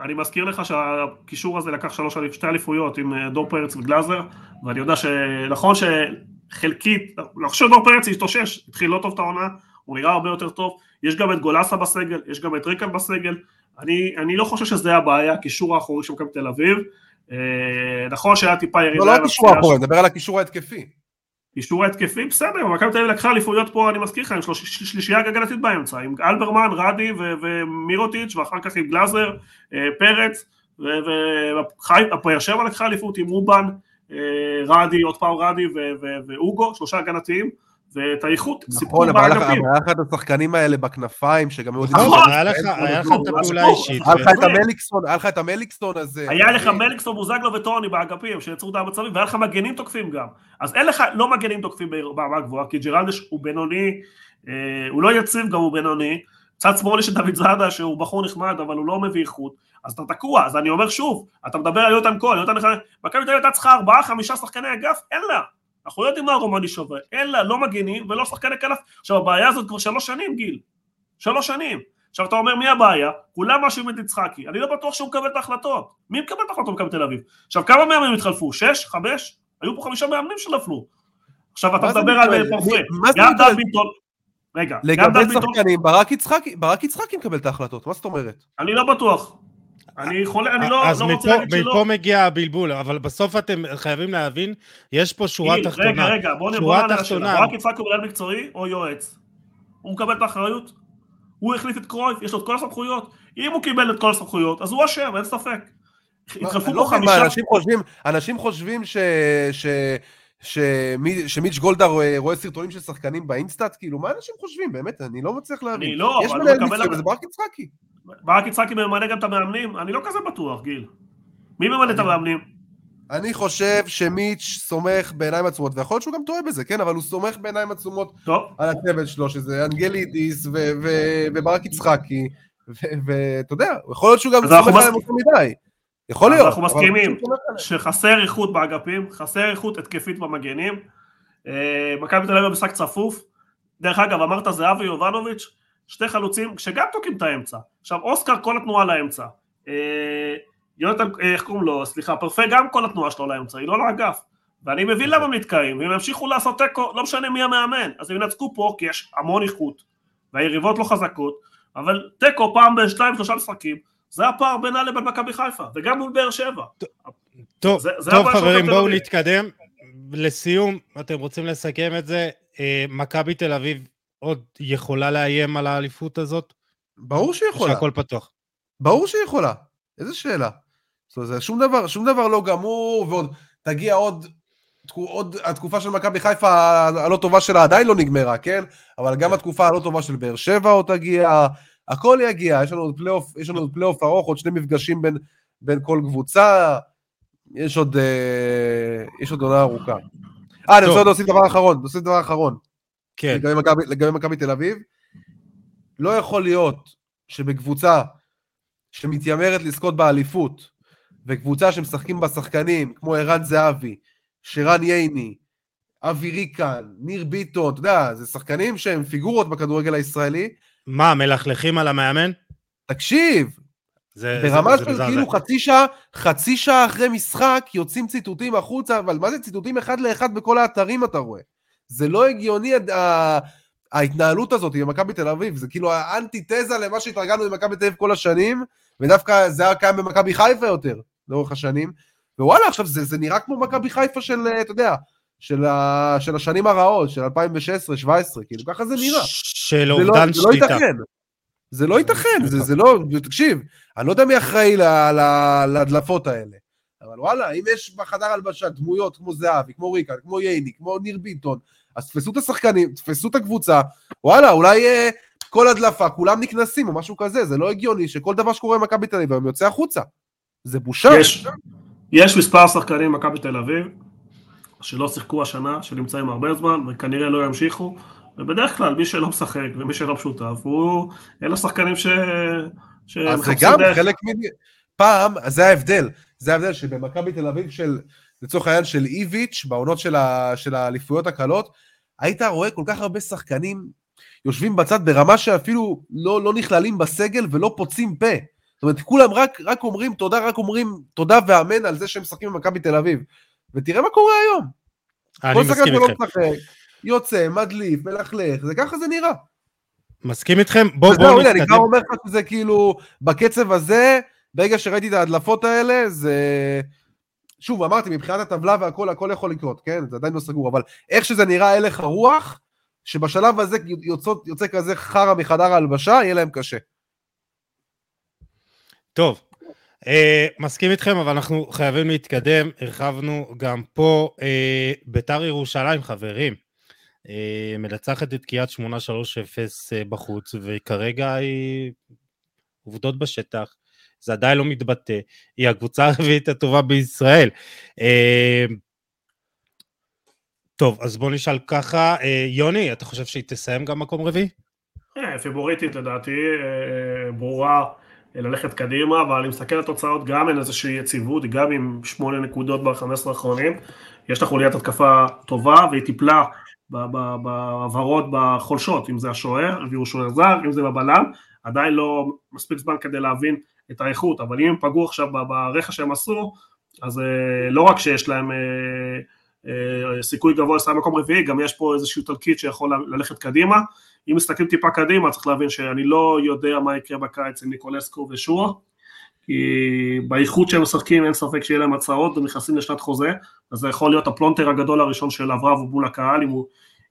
אני מזכיר לך שהקישור הזה לקח שלוש, שתי אליפויות עם אה, דור פרץ וגלאזר, ואני יודע שנכון שחלקית, לא חושב שדור פרץ התאושש, התחיל לא טוב את העונה, הוא נראה הרבה יותר טוב, יש גם את גולסה בסגל, יש גם את ריקן בסגל, אני, אני לא חושב שזה הבעיה, הקישור האחורי של מכבי תל אביב, אה, נכון שהיה טיפה ירידה... לא, לא הקישור האחורי, נדבר על הקישור ההתקפי. קישור התקפי, בסדר, מכבי תל אביב לקחה אליפויות פה, אני מזכיר לך, עם שלישייה הגנתית באמצע, עם אלברמן, רדי ומירוטיץ', ואחר כך עם גלאזר, אה, פרץ, והפועל שבע לקחה אליפות עם רובן, אה, רדי, עוד פעם רדי ואוגו, שלושה הגנתיים, ואת האיכות סיפרו באגפים. נכון, היה לך את השחקנים האלה בכנפיים, שגם מאוד... נכון, היה לך את הפעולה האישית. היה לך את המליקסטון הזה. היה לך מליקסטון, בוזגלו וטוני באגפים, שיצרו את המצבים, והיה לך מגנים תוקפים גם. אז אין לך, לא מגנים תוקפים ברמה גבוהה, כי ג'רלדש הוא בינוני, אה, הוא לא יציב גם הוא בינוני. צד שמאלי של דוד זאדה שהוא בחור נחמד אבל הוא לא מביא איכות אז אתה תקוע אז אני אומר שוב אתה מדבר על יותם כהן יותם כהן מכבי תל אביב הייתה צריכה ארבעה חמישה שחקני אגף אין לה אנחנו לא יודעים מה הרומני שווה, לה לא מגנים ולא שחקני כנף. עכשיו הבעיה הזאת כבר שלוש שנים גיל, שלוש שנים. עכשיו אתה אומר מי הבעיה? כולם מאשימים את יצחקי, אני לא בטוח שהוא מקבל את ההחלטות. מי מקבל את ההחלטות במכבי תל אביב? עכשיו כמה מאמנים התחלפו? שש? חמש? היו פה חמישה מאמנים שנפלו. עכשיו אתה מדבר על פורפה, גם דן ביטון, רגע. לגבי שחקנים, ברק יצחקי מקבל את ההחלטות, מה זאת אומרת? אני לא בטוח. אני חולה, אני לא, לא רוצה להגיד שלא. אז מפה מגיע הבלבול, אבל בסוף אתם חייבים להבין, יש פה שורה תחתונה. רגע, רגע, בוא נבוא על השאלה, ברק יצחקי הוא מנהל מקצועי או יועץ? הוא מקבל את האחריות? הוא החליף את קרויף, יש לו את כל הסמכויות. אם הוא קיבל את כל הסמכויות, אז הוא אשם, אין ספק. התחלפו פה חמישה... אנשים חושבים ש... שמיץ' גולדה רואה, רואה סרטונים של שחקנים באינסטאט, כאילו, מה אנשים חושבים? באמת, אני לא מצליח להבין. אני לא, יש מנהל מקצועי, וזה ברק יצחקי. ברק יצחקי ממנה גם את המאמנים? אני לא כזה בטוח, גיל. מי ממנה את המאמנים? אני חושב שמיץ' סומך בעיניים עצומות, ויכול להיות שהוא גם טועה בזה, כן, אבל הוא סומך בעיניים עצומות טוב. על הצוות שלו, שזה אנגלידיס וברק יצחקי, ואתה יודע, יכול להיות שהוא גם סומך עליהם אותו מדי. יכול להיות. אנחנו מסכימים שחסר איכות באגפים, חסר איכות התקפית במגנים. אה, מכבי תל אביב במשחק צפוף. דרך אגב, אמרת זהבי יובנוביץ', שתי חלוצים שגם תוקעים את האמצע. עכשיו, אוסקר כל התנועה לאמצע. אה, יונתן, אה, איך קוראים לו, סליחה, פרפה גם כל התנועה שלו לאמצע, היא לא לאגף. ואני מבין למה הם נתקעים, ואם ימשיכו לעשות תיקו, לא משנה מי המאמן. אז הם ינצקו פה, כי יש המון איכות, והיריבות לא חזקות, אבל תיקו פעם בשתיים, שלושה משחקים, זה הפער בינה לבין מכבי חיפה, וגם מול באר שבע. טוב, זה, זה טוב חברים, בואו נתקדם. לסיום, אתם רוצים לסכם את זה, אה, מכבי תל אביב עוד יכולה לאיים על האליפות הזאת? ברור שהיא יכולה. שהכל פתוח. ברור שהיא יכולה. איזה שאלה. זאת אומרת, שום דבר, שום דבר לא גמור, ועוד תגיע עוד, עוד התקופה של מכבי חיפה הלא טובה שלה עדיין לא נגמרה, כן? אבל גם כן. התקופה הלא טובה של באר שבע עוד תגיע, הכל יגיע, יש לנו עוד פלייאוף, יש לנו עוד פלייאוף ארוך, עוד שני מפגשים בין, בין כל קבוצה, יש עוד, אה, יש עוד עונה ארוכה. אה, אני רוצה להוסיף דבר אחרון, להוסיף דבר אחרון. כן. לגבי מכבי תל אביב, לא יכול להיות שבקבוצה שמתיימרת לזכות באליפות, וקבוצה שמשחקים בה שחקנים כמו ערן זהבי, שרן ייני, אבי ריקן, ניר ביטון, אתה יודע, זה שחקנים שהם פיגורות בכדורגל הישראלי. מה, מלכלכים על המאמן? תקשיב, זה, ברמה זה, של זה כאילו חצי שעה, חצי שעה אחרי משחק יוצאים ציטוטים החוצה, אבל מה זה ציטוטים אחד לאחד בכל האתרים אתה רואה? זה לא הגיוני ההתנהלות הזאת במכבי תל אביב, זה כאילו האנטיתזה למה שהתרגלנו במכבי תל אביב כל השנים, ודווקא זה היה קיים במכבי חיפה יותר, לאורך השנים. ווואלה, עכשיו זה, זה נראה כמו מכבי חיפה של, אתה יודע, של, ה, של השנים הרעות, של 2016-2017, כאילו ככה זה נראה. של לא- אובדן שליטה. זה לא ייתכן. זה לא ייתכן, זה, זה לא, תקשיב, אני לא יודע מי אחראי להדלפות האלה, אבל וואלה, אם יש בחדר הלבשה דמויות כמו זהבי, כמו ריקה, כמו ייני, כמו ניר ביטון, אז תפסו את השחקנים, תפסו את הקבוצה, וואלה, אולי אה, כל הדלפה, כולם נקנסים או משהו כזה, זה לא הגיוני שכל דבר שקורה במכבי תל אביב היום יוצא החוצה. זה בושה. יש, יש מספר שחקנים במכבי תל אביב שלא שיחקו השנה, שנמצאים הרבה זמן וכנראה לא ימשיכו, ובדרך כלל מי שלא משחק ומי שלא משותף, הוא, אלה שחקנים ש... אז זה גם דרך. חלק מ... פעם, זה ההבדל, זה ההבדל שבמכבי תל אביב של, לצורך העניין של איביץ', בעונות של האליפויות הקלות, היית רואה כל כך הרבה שחקנים יושבים בצד ברמה שאפילו לא, לא נכללים בסגל ולא פוצים פה. זאת אומרת, כולם רק, רק אומרים תודה, רק אומרים תודה ואמן על זה שהם משחקים במכבי תל אביב. ותראה מה קורה היום. אני מסכים איתכם. משחק, יוצא, מדליף, מלכלך, זה ככה זה נראה. מסכים איתכם? בואו בוא, בוא נתקדם. אני כבר אומר לך שזה כאילו, בקצב הזה, ברגע שראיתי את ההדלפות האלה, זה... שוב, אמרתי, מבחינת הטבלה והכל, הכל יכול לקרות, כן? זה עדיין לא סגור, אבל איך שזה נראה הלך הרוח, שבשלב הזה יוצא, יוצא כזה חרא מחדר ההלבשה, יהיה להם קשה. טוב, אה, מסכים איתכם, אבל אנחנו חייבים להתקדם. הרחבנו גם פה אה, ביתר ירושלים, חברים. אה, מנצחת את קריית שמונה 3-0 אה, בחוץ, וכרגע היא עובדות בשטח. זה עדיין לא מתבטא. היא הקבוצה הרביעית הטובה בישראל. אה, טוב, אז בוא נשאל ככה, אה, יוני, אתה חושב שהיא תסיים גם מקום רביעי? אה, פיבוריטית לדעתי, אה, ברורה ללכת קדימה, אבל אני מסתכל על התוצאות, גם אין איזושהי יציבות, גם עם שמונה נקודות ב-15 האחרונים, יש לה חוליית התקפה טובה, והיא טיפלה בהעברות בחולשות, אם זה השוער, הביאו שוער זר, אם זה בבלם, עדיין לא מספיק זמן כדי להבין את האיכות, אבל אם הם פגעו עכשיו ברכש שהם עשו, אז לא רק שיש להם סיכוי גבוה לסיים מקום רביעי, גם יש פה איזשהו תלכיד שיכול ללכת קדימה. אם מסתכלים טיפה קדימה, צריך להבין שאני לא יודע מה יקרה בקיץ עם ניקולסקו ושועה, כי באיכות שהם משחקים אין ספק שיהיה להם הצעות ונכנסים לשנת חוזה, אז זה יכול להיות הפלונטר הגדול הראשון של אברהם מול הקהל, אם הוא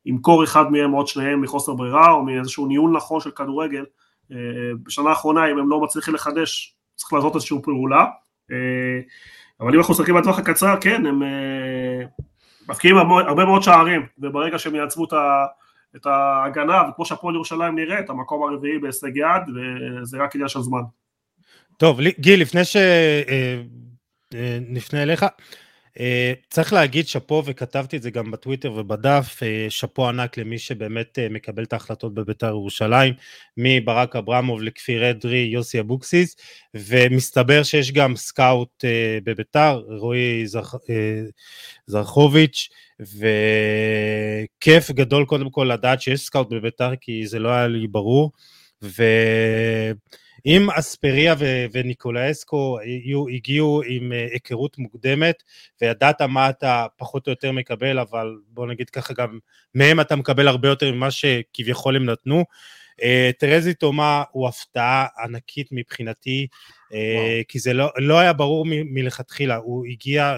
ימכור אחד מהם או את שניהם מחוסר ברירה, או מאיזשהו ניהול נכון של כדורגל. אה, בשנה האחרונה, אם הם לא מצליחים לחדש, צריך לעשות איזושהי פעולה. אה, אבל אם אנחנו משחקים בטווח הקצר, כן, הם אה, מפקיעים הרבה מאוד שערים, וברגע שהם יעצבו את ההגנה, וכמו שהפועל ירושלים נראית, המקום הרביעי בהישג יד, וזה רק עניין של זמן. טוב, גיל, לפני שנפנה אליך, צריך להגיד שאפו, וכתבתי את זה גם בטוויטר ובדף, שאפו ענק למי שבאמת מקבל את ההחלטות בביתר ירושלים, מברק אברמוב לכפיר אדרי, יוסי אבוקסיס, ומסתבר שיש גם סקאוט בביתר, רועי זרחוביץ', וכיף גדול קודם כל לדעת שיש סקאוט בביתר, כי זה לא היה לי ברור, ו... אם אספריה ו- וניקולאסקו הגיעו עם אה, היכרות מוקדמת וידעת מה אתה פחות או יותר מקבל, אבל בוא נגיד ככה גם מהם אתה מקבל הרבה יותר ממה שכביכול הם נתנו. אה, טרזי תומה הוא הפתעה ענקית מבחינתי, אה, וואו. כי זה לא, לא היה ברור מלכתחילה, הוא הגיע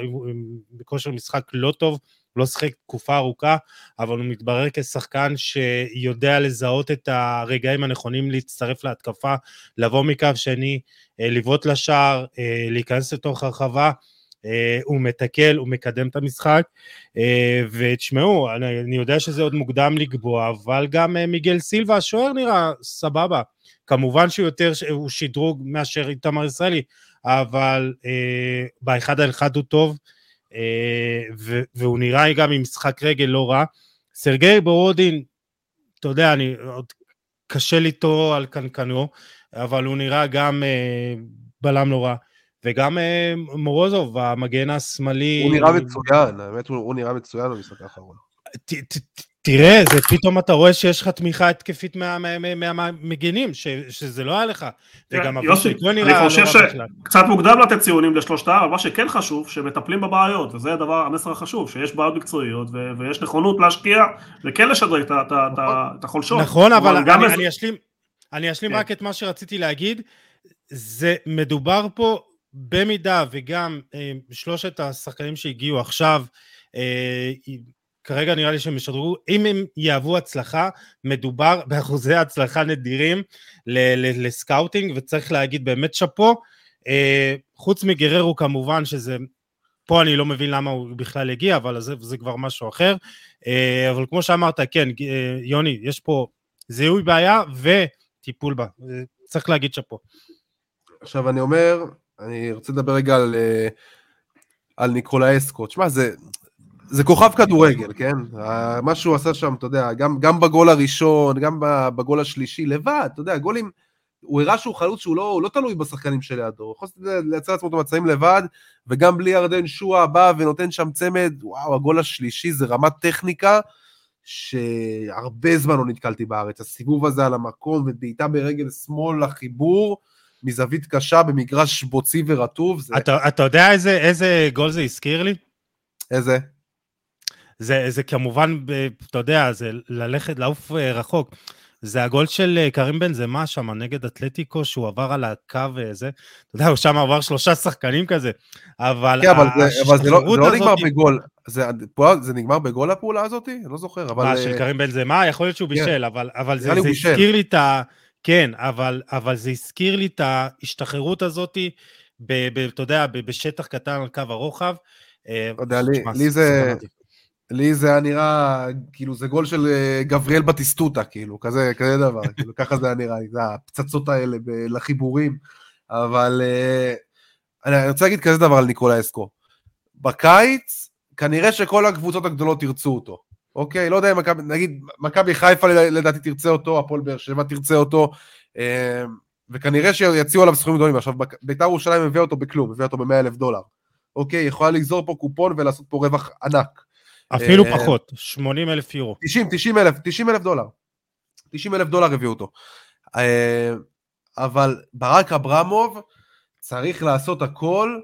בכושר משחק לא טוב, לא שיחק תקופה ארוכה, אבל הוא מתברר כשחקן שיודע לזהות את הרגעים הנכונים להצטרף להתקפה, לבוא מקו שני, אה, לבעוט לשער, אה, להיכנס לתוך הרחבה. אה, הוא מתקל, הוא מקדם את המשחק, ותשמעו, אני, אני יודע שזה עוד מוקדם לקבוע, אבל גם מיגל סילבה, השוער נראה סבבה. כמובן שהוא יותר, הוא שדרוג מאשר איתמר ישראלי, אבל אה, באחד על אחד הוא טוב, והוא נראה גם עם משחק רגל לא רע. סרגי בורודין, אתה יודע, אני עוד קשה ליטו על קנקנו, אבל הוא נראה גם אה, בלם לא רע. וגם אה, מורוזוב, המגן השמאלי... הוא נראה מצוין, האמת הוא נראה מצוין במשחק האחרון. תראה, זה פתאום אתה רואה שיש לך תמיכה התקפית מהמגינים, שזה לא היה לך. וגם יוסי, אני חושב שקצת מוקדם לתת ציונים לשלושתם, אבל מה שכן חשוב, שמטפלים בבעיות, וזה הדבר, המסר החשוב, שיש בעיות מקצועיות, ויש נכונות להשקיע, וכן לשדרג את החולשות. נכון, אבל אני אשלים רק את מה שרציתי להגיד, זה מדובר פה במידה וגם אה, שלושת השחקנים שהגיעו עכשיו, אה, כרגע נראה לי שהם ישדרגו, אם הם יהוו הצלחה, מדובר באחוזי הצלחה נדירים לסקאוטינג, וצריך להגיד באמת שאפו. אה, חוץ מגררו כמובן, שזה, פה אני לא מבין למה הוא בכלל הגיע, אבל זה, זה כבר משהו אחר. אה, אבל כמו שאמרת, כן, אה, יוני, יש פה זיהוי בעיה וטיפול בה, צריך להגיד שאפו. עכשיו אני אומר, אני רוצה לדבר רגע על, על ניקולאי אסקוט. שמע, זה, זה כוכב כדורגל, כן? מה שהוא עשה שם, אתה יודע, גם, גם בגול הראשון, גם בגול השלישי, לבד, אתה יודע, גולים, הוא הראה שהוא חלוץ שהוא לא, לא תלוי בשחקנים שלידו, הוא יכול לייצר לעצמו את המצבים לבד, וגם בלי ירדן שועה בא ונותן שם צמד, וואו, הגול השלישי זה רמת טכניקה, שהרבה זמן לא נתקלתי בארץ, הסיבוב הזה על המקום, ובעיטה ברגל שמאל לחיבור, מזווית קשה במגרש בוצי ורטוב. זה... אתה, אתה יודע איזה, איזה גול זה הזכיר לי? איזה? זה, זה כמובן, אתה יודע, זה ללכת, לעוף אה, רחוק. זה הגול של אה, קרים בן זמה שם נגד אתלטיקו, שהוא עבר על הקו וזה. אתה יודע, הוא שם עבר שלושה שחקנים כזה. אבל כן, אבל, זה, אבל זה, לא, זה לא נגמר בגול. זה, זה נגמר בגול הפעולה הזאת? אני לא זוכר, אבל... מה, של אה, קרים בן זמה? יכול להיות שהוא כן. בישל, אבל, אבל זה, זה הזכיר לי את ה... כן, אבל, אבל זה הזכיר לי את ההשתחררות הזאת, ב, ב, אתה יודע, בשטח קטן על קו הרוחב. אתה יודע, לי, לי זה... לי זה היה נראה, כאילו זה גול של אה, גבריאל בטיסטוטה, כאילו, כזה, כזה דבר, כאילו, ככה זה היה נראה, זה הפצצות האלה ב- לחיבורים, אבל uh, אני רוצה להגיד כזה דבר על ניקולה אסקו. בקיץ, כנראה שכל הקבוצות הגדולות ירצו אותו, אוקיי? לא יודע אם מכבי, נגיד, מכבי חיפה לדעתי תרצה אותו, הפועל באר שבע תרצה אותו, אה, וכנראה שיציעו עליו סכומים גדולים. עכשיו, בית"ר ירושלים הביאה אותו בכלום, הביאה אותו ב-100 אלף דולר. אוקיי, יכולה לגזור פה קופון ולעשות פה רווח ענק. אפילו אה, פחות, 80 אלף יורו. 90, 90 אלף, 90 אלף דולר. 90 אלף דולר הביאו אותו. אה, אבל ברק אברמוב צריך לעשות הכל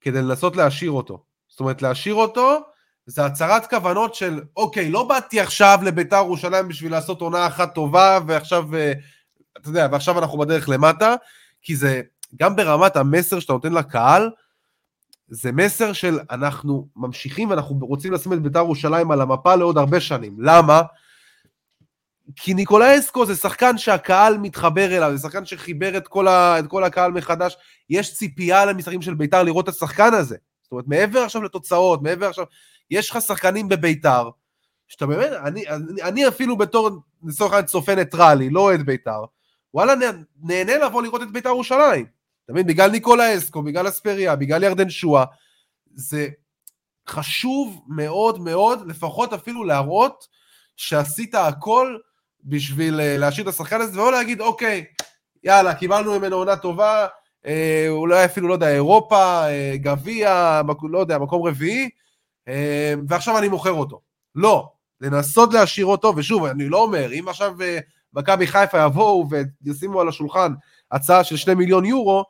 כדי לנסות להשאיר אותו. זאת אומרת, להשאיר אותו זה הצהרת כוונות של, אוקיי, לא באתי עכשיו לביתר ירושלים בשביל לעשות עונה אחת טובה, ועכשיו, אה, אתה יודע, ועכשיו אנחנו בדרך למטה, כי זה גם ברמת המסר שאתה נותן לקהל, זה מסר של אנחנו ממשיכים ואנחנו רוצים לשים את בית"ר ירושלים על המפה לעוד הרבה שנים. למה? כי ניקולאי אסקו זה שחקן שהקהל מתחבר אליו, זה שחקן שחיבר את כל, ה, את כל הקהל מחדש. יש ציפייה למשחקים של בית"ר לראות את השחקן הזה. זאת אומרת, מעבר עכשיו לתוצאות, מעבר עכשיו... יש לך שחקנים בבית"ר, שאתה באמת, אני, אני, אני אפילו בתור, לצורך העניין צופה ניטרלי, לא אוהד בית"ר, וואלה, נהנה לבוא לראות את בית"ר ירושלים. אתה מבין? בגלל ניקולה אסקו, בגלל אספריה, בגלל ירדן שואה, זה חשוב מאוד מאוד, לפחות אפילו להראות שעשית הכל בשביל אה, להשאיר את השחקן הזה, ולא להגיד, אוקיי, יאללה, קיבלנו ממנו עונה טובה, אה, אולי אפילו, לא יודע, אירופה, אה, גביע, לא יודע, מקום רביעי, אה, ועכשיו אני מוכר אותו. לא, לנסות להשאיר אותו, ושוב, אני לא אומר, אם עכשיו אה, מכבי חיפה יבואו וישימו על השולחן הצעה של שני מיליון יורו,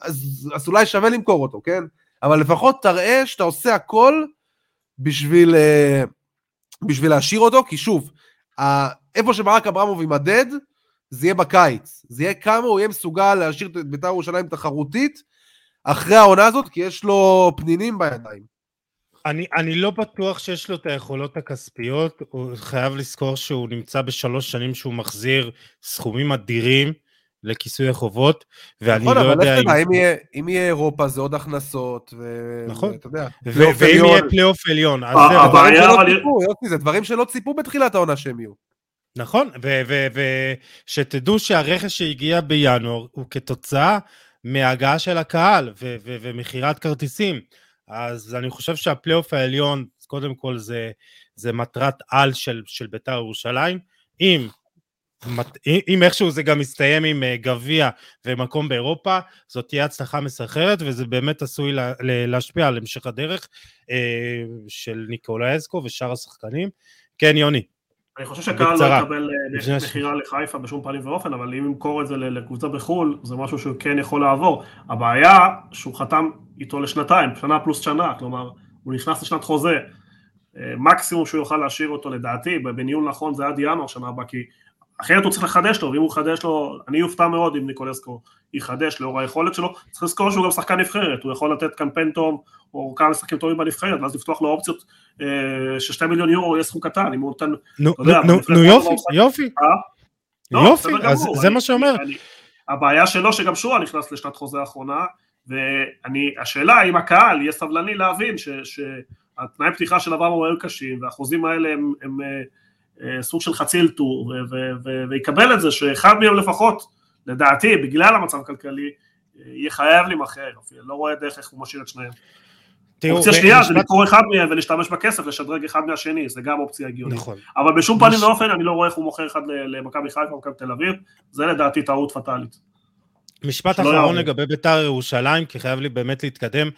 אז, אז אולי שווה למכור אותו, כן? אבל לפחות תראה שאתה עושה הכל בשביל, אה, בשביל להשאיר אותו, כי שוב, איפה שברק אברמוב יימדד, זה יהיה בקיץ. זה יהיה כמה הוא יהיה מסוגל להשאיר את בית"ר ירושלים תחרותית אחרי העונה הזאת, כי יש לו פנינים בידיים. אני, אני לא בטוח שיש לו את היכולות הכספיות, הוא חייב לזכור שהוא נמצא בשלוש שנים שהוא מחזיר סכומים אדירים לכיסוי החובות, ואני נכון, לא יודע אם... אם יהיה, אם יהיה אירופה זה עוד הכנסות, ו... נכון, ואתה יודע, ואם יהיה פלייאוף עליון, אז זה דברים שלא ציפו, יוסי, זה דברים שלא ציפו בתחילת העונה שהם יהיו. נכון, ושתדעו שהרכש שהגיע בינואר הוא כתוצאה מהגעה של הקהל ומכירת כרטיסים. אז אני חושב שהפלייאוף העליון, קודם כל זה, זה מטרת על של, של בית"ר ירושלים. אם, אם איכשהו זה גם מסתיים עם אה, גביע ומקום באירופה, זאת תהיה הצלחה מסחררת, וזה באמת עשוי לה, להשפיע על המשך הדרך אה, של ניקולא אסקו ושאר השחקנים. כן, יוני. אני חושב שקהל לא יקבל אה, מכירה לחיפה בשום פנים ואופן, אבל אם ימכור את זה לקבוצה בחו"ל, זה משהו שהוא כן יכול לעבור. הבעיה שהוא חתם איתו לשנתיים, שנה פלוס שנה, כלומר, הוא נכנס לשנת חוזה. מקסימום שהוא יוכל להשאיר אותו לדעתי, בניהול נכון זה עד ינואר שנה הבאה, כי אחרת הוא צריך לחדש לו, ואם הוא יחדש לו, אני אופתע מאוד אם ניקולסקו יחדש לאור היכולת שלו, צריך לזכור שהוא גם שחקן נבחרת, הוא יכול לתת קמפיין טוב, או כמה משחקים טובים בנבחרת, ואז לפתוח לו אופציות אה, ששתי מיליון יורו יהיה סכום קטן, אם הוא נותן, נו, נו יופי, יופי, לא, יופי, אז זה מה שאומר. הבעיה שלו שגם שואה נכנס לשנת חוזה האחרונה, והשאלה האם הקהל יהיה סבלני להבין שהתנאי פתיחה של אברהם היו קשים, והחוזים האלה הם, אה, אה, סוג של חצי אלתור, ויקבל את זה שאחד מהם לפחות, לדעתי, בגלל המצב הכלכלי, יהיה חייב להימכר, לא רואה דרך איך הוא משאיר את שניהם. אופציה שנייה זה לקרוא אחד מהם ולהשתמש בכסף, לשדרג אחד מהשני, זה גם אופציה הגיונית. נכון. אבל בשום פנים ואופן אני לא רואה איך הוא מוכר אחד למכבי חיפה ומכבי תל אביב, זה לדעתי טעות פטאלית. משפט אחרון לגבי בית"ר ירושלים, כי חייב לי באמת להתקדם.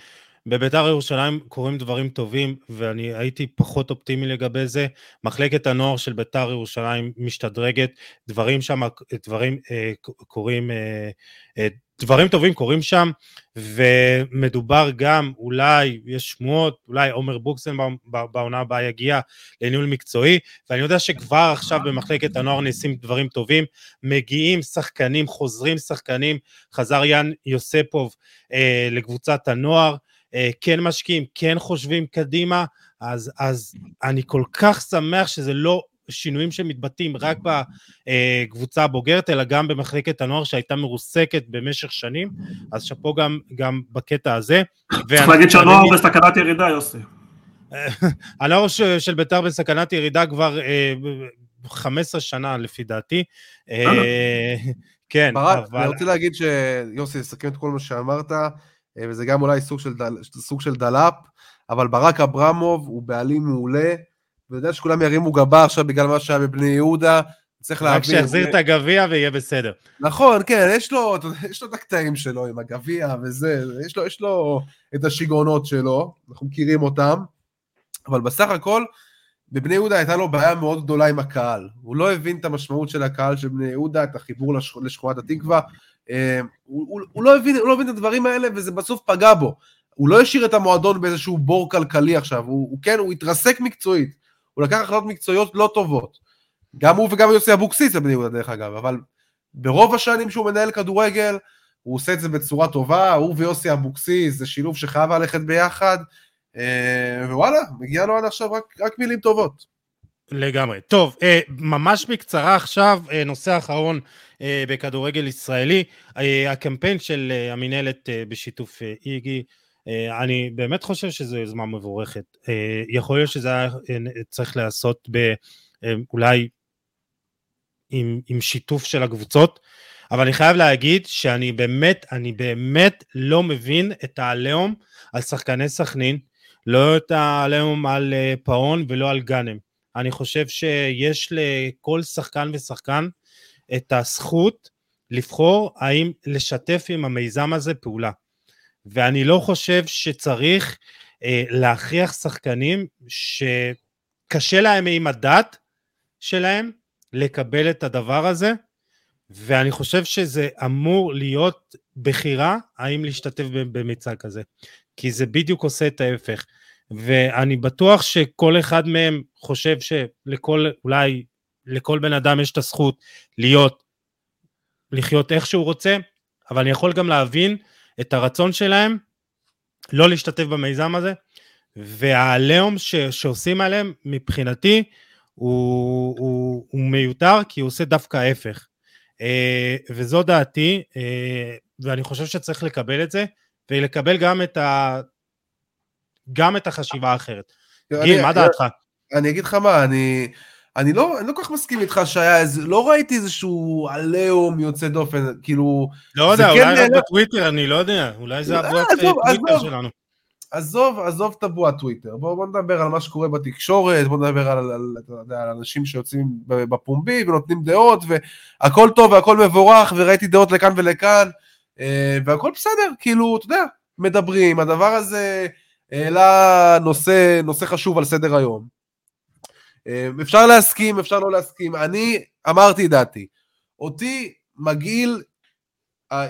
בביתר ירושלים קורים דברים טובים, ואני הייתי פחות אופטימי לגבי זה. מחלקת הנוער של ביתר ירושלים משתדרגת, דברים שם, דברים אה, קורים, אה, אה, דברים טובים קורים שם, ומדובר גם, אולי, יש שמועות, אולי עומר בוקסנבאום בעונה הבאה יגיע לניהול מקצועי, ואני יודע שכבר עכשיו במחלקת הנוער נעשים דברים טובים, מגיעים שחקנים, חוזרים שחקנים, חזר יאן יוספוב אה, לקבוצת הנוער, כן משקיעים, כן חושבים קדימה, אז, אז אני כל כך שמח שזה לא שינויים שמתבטאים רק בקבוצה הבוגרת, אלא גם במחלקת הנוער שהייתה מרוסקת במשך שנים, אז שאפו גם, גם בקטע הזה. צריך להגיד שהנוער בסכנת ירידה, יוסי. הנוער של בית"ר בסכנת ירידה כבר 15 אה, שנה לפי דעתי. אה, כן, אבל... אני רוצה להגיד שיוסי, לסכם את כל מה שאמרת. אה, וזה גם אולי סוג של, דל, סוג של דלאפ, אבל ברק אברמוב הוא בעלים מעולה, ויודע שכולם ירימו גבה עכשיו בגלל מה שהיה בבני יהודה, צריך להבין. רק שיחזיר את הגביע ויהיה בסדר. נכון, כן, יש לו, יש לו את הקטעים שלו עם הגביע וזה, יש לו, יש לו את השיגעונות שלו, אנחנו מכירים אותם, אבל בסך הכל, בבני יהודה הייתה לו בעיה מאוד גדולה עם הקהל. הוא לא הבין את המשמעות של הקהל של בני יהודה, את החיבור לשכ... לשכונת התקווה. אה, הוא, הוא, הוא, לא הבין, הוא לא הבין את הדברים האלה, וזה בסוף פגע בו. הוא לא השאיר את המועדון באיזשהו בור כלכלי עכשיו, הוא, הוא כן, הוא התרסק מקצועית. הוא לקח החלטות מקצועיות לא טובות. גם הוא וגם יוסי אבוקסיס בבני יהודה דרך אגב, אבל ברוב השנים שהוא מנהל כדורגל, הוא עושה את זה בצורה טובה, הוא ויוסי אבוקסיס, זה שילוב שחייב ללכת ביחד, ווואלה, מגיע לו עד עכשיו רק, רק מילים טובות. לגמרי. טוב, אה, ממש בקצרה עכשיו, אה, נושא אחרון בכדורגל ישראלי, הקמפיין של המינהלת בשיתוף איגי, אני באמת חושב שזו יוזמה מבורכת. יכול להיות שזה היה צריך להיעשות אולי עם, עם שיתוף של הקבוצות, אבל אני חייב להגיד שאני באמת, אני באמת לא מבין את העליהום על שחקני סכנין, לא את העליהום על אה, פאון ולא על גאנם. אני חושב שיש לכל שחקן ושחקן את הזכות לבחור האם לשתף עם המיזם הזה פעולה. ואני לא חושב שצריך אה, להכריח שחקנים שקשה להם עם הדת שלהם לקבל את הדבר הזה, ואני חושב שזה אמור להיות בחירה האם להשתתף במיצג כזה, כי זה בדיוק עושה את ההפך. ואני בטוח שכל אחד מהם חושב שלכל, אולי לכל בן אדם יש את הזכות להיות, לחיות איך שהוא רוצה, אבל אני יכול גם להבין את הרצון שלהם לא להשתתף במיזם הזה, והעליהום שעושים עליהם, מבחינתי, הוא, הוא, הוא מיותר, כי הוא עושה דווקא ההפך. אה, וזו דעתי, אה, ואני חושב שצריך לקבל את זה, ולקבל גם את, ה, גם את החשיבה האחרת. גיל, מה דעתך? אני אגיד לך מה, אני... אני לא, אני לא כל כך מסכים איתך שהיה איזה, לא ראיתי איזשהו עליהום יוצא דופן, כאילו... לא יודע, אולי כן רק בטוויטר, אני לא יודע, אולי זה הבועת טוויטר שלנו. עזוב, עזוב את הבועת טוויטר, בואו בוא נדבר על מה שקורה בתקשורת, בואו נדבר על, על, על, על אנשים שיוצאים בפומבי ונותנים דעות, והכל טוב והכל מבורך, וראיתי דעות לכאן ולכאן, אה, והכל בסדר, כאילו, אתה יודע, מדברים, הדבר הזה העלה נושא, נושא חשוב על סדר היום. אה, אפשר להסכים, אפשר לא להסכים, אני אמרתי דעתי, אותי מגעיל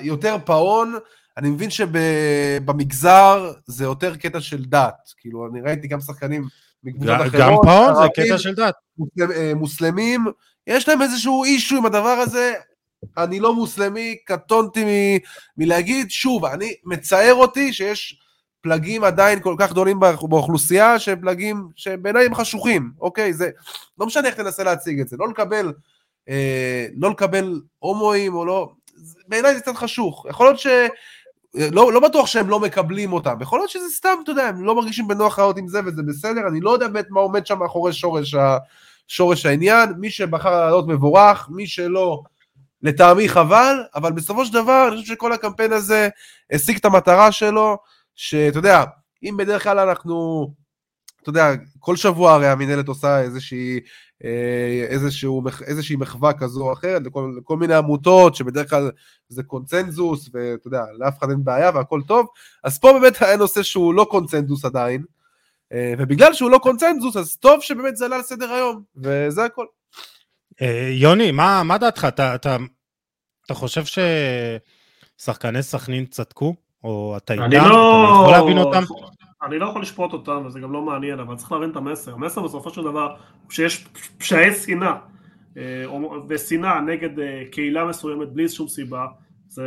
יותר פאון, אני מבין שבמגזר זה יותר קטע של דת, כאילו אני ראיתי גם שחקנים מקבוצות אחרות, גם פאון זה קטע של דת. אה, מוסלמים, יש להם איזשהו אישו עם הדבר הזה, אני לא מוסלמי, קטונתי מ, מלהגיד, שוב, אני, מצער אותי שיש פלגים עדיין כל כך גדולים באוכלוסייה, שהם פלגים שבעיניי הם חשוכים, אוקיי? זה, לא משנה איך תנסה להציג את זה, לא לקבל, אה, לא לקבל הומואים או לא, בעיניי זה קצת חשוך, יכול להיות ש... לא, לא בטוח שהם לא מקבלים אותם, יכול להיות שזה סתם, אתה יודע, הם לא מרגישים בנוח רעות עם זה וזה בסדר, אני לא יודע באמת מה עומד שם מאחורי שורש, ה, שורש העניין, מי שבחר לעלות מבורך, מי שלא, לטעמי חבל, אבל בסופו של דבר אני חושב שכל הקמפיין הזה השיג את המטרה שלו, שאתה יודע, אם בדרך כלל אנחנו, אתה יודע, כל שבוע הרי המינהלת עושה איזושהי, אה, איזשהו, איזושהי מחווה כזו או אחרת לכל, לכל מיני עמותות שבדרך כלל זה קונצנזוס ואתה יודע, לאף אחד אין בעיה והכל טוב, אז פה באמת היה נושא שהוא לא קונצנזוס עדיין, אה, ובגלל שהוא לא קונצנזוס אז טוב שבאמת זה עלה על סדר היום, וזה הכל. אה, יוני, מה, מה דעתך? אתה, אתה, אתה חושב ששחקני סכנין צדקו? או אתה איתם? אני לא... אתה יכול להבין אותם? אני לא יכול לשפוט אותם, וזה גם לא מעניין, אבל צריך להבין את המסר. המסר בסופו של דבר, שיש פשעי שנאה, אה, ושנאה נגד אה, קהילה מסוימת בלי שום סיבה, זה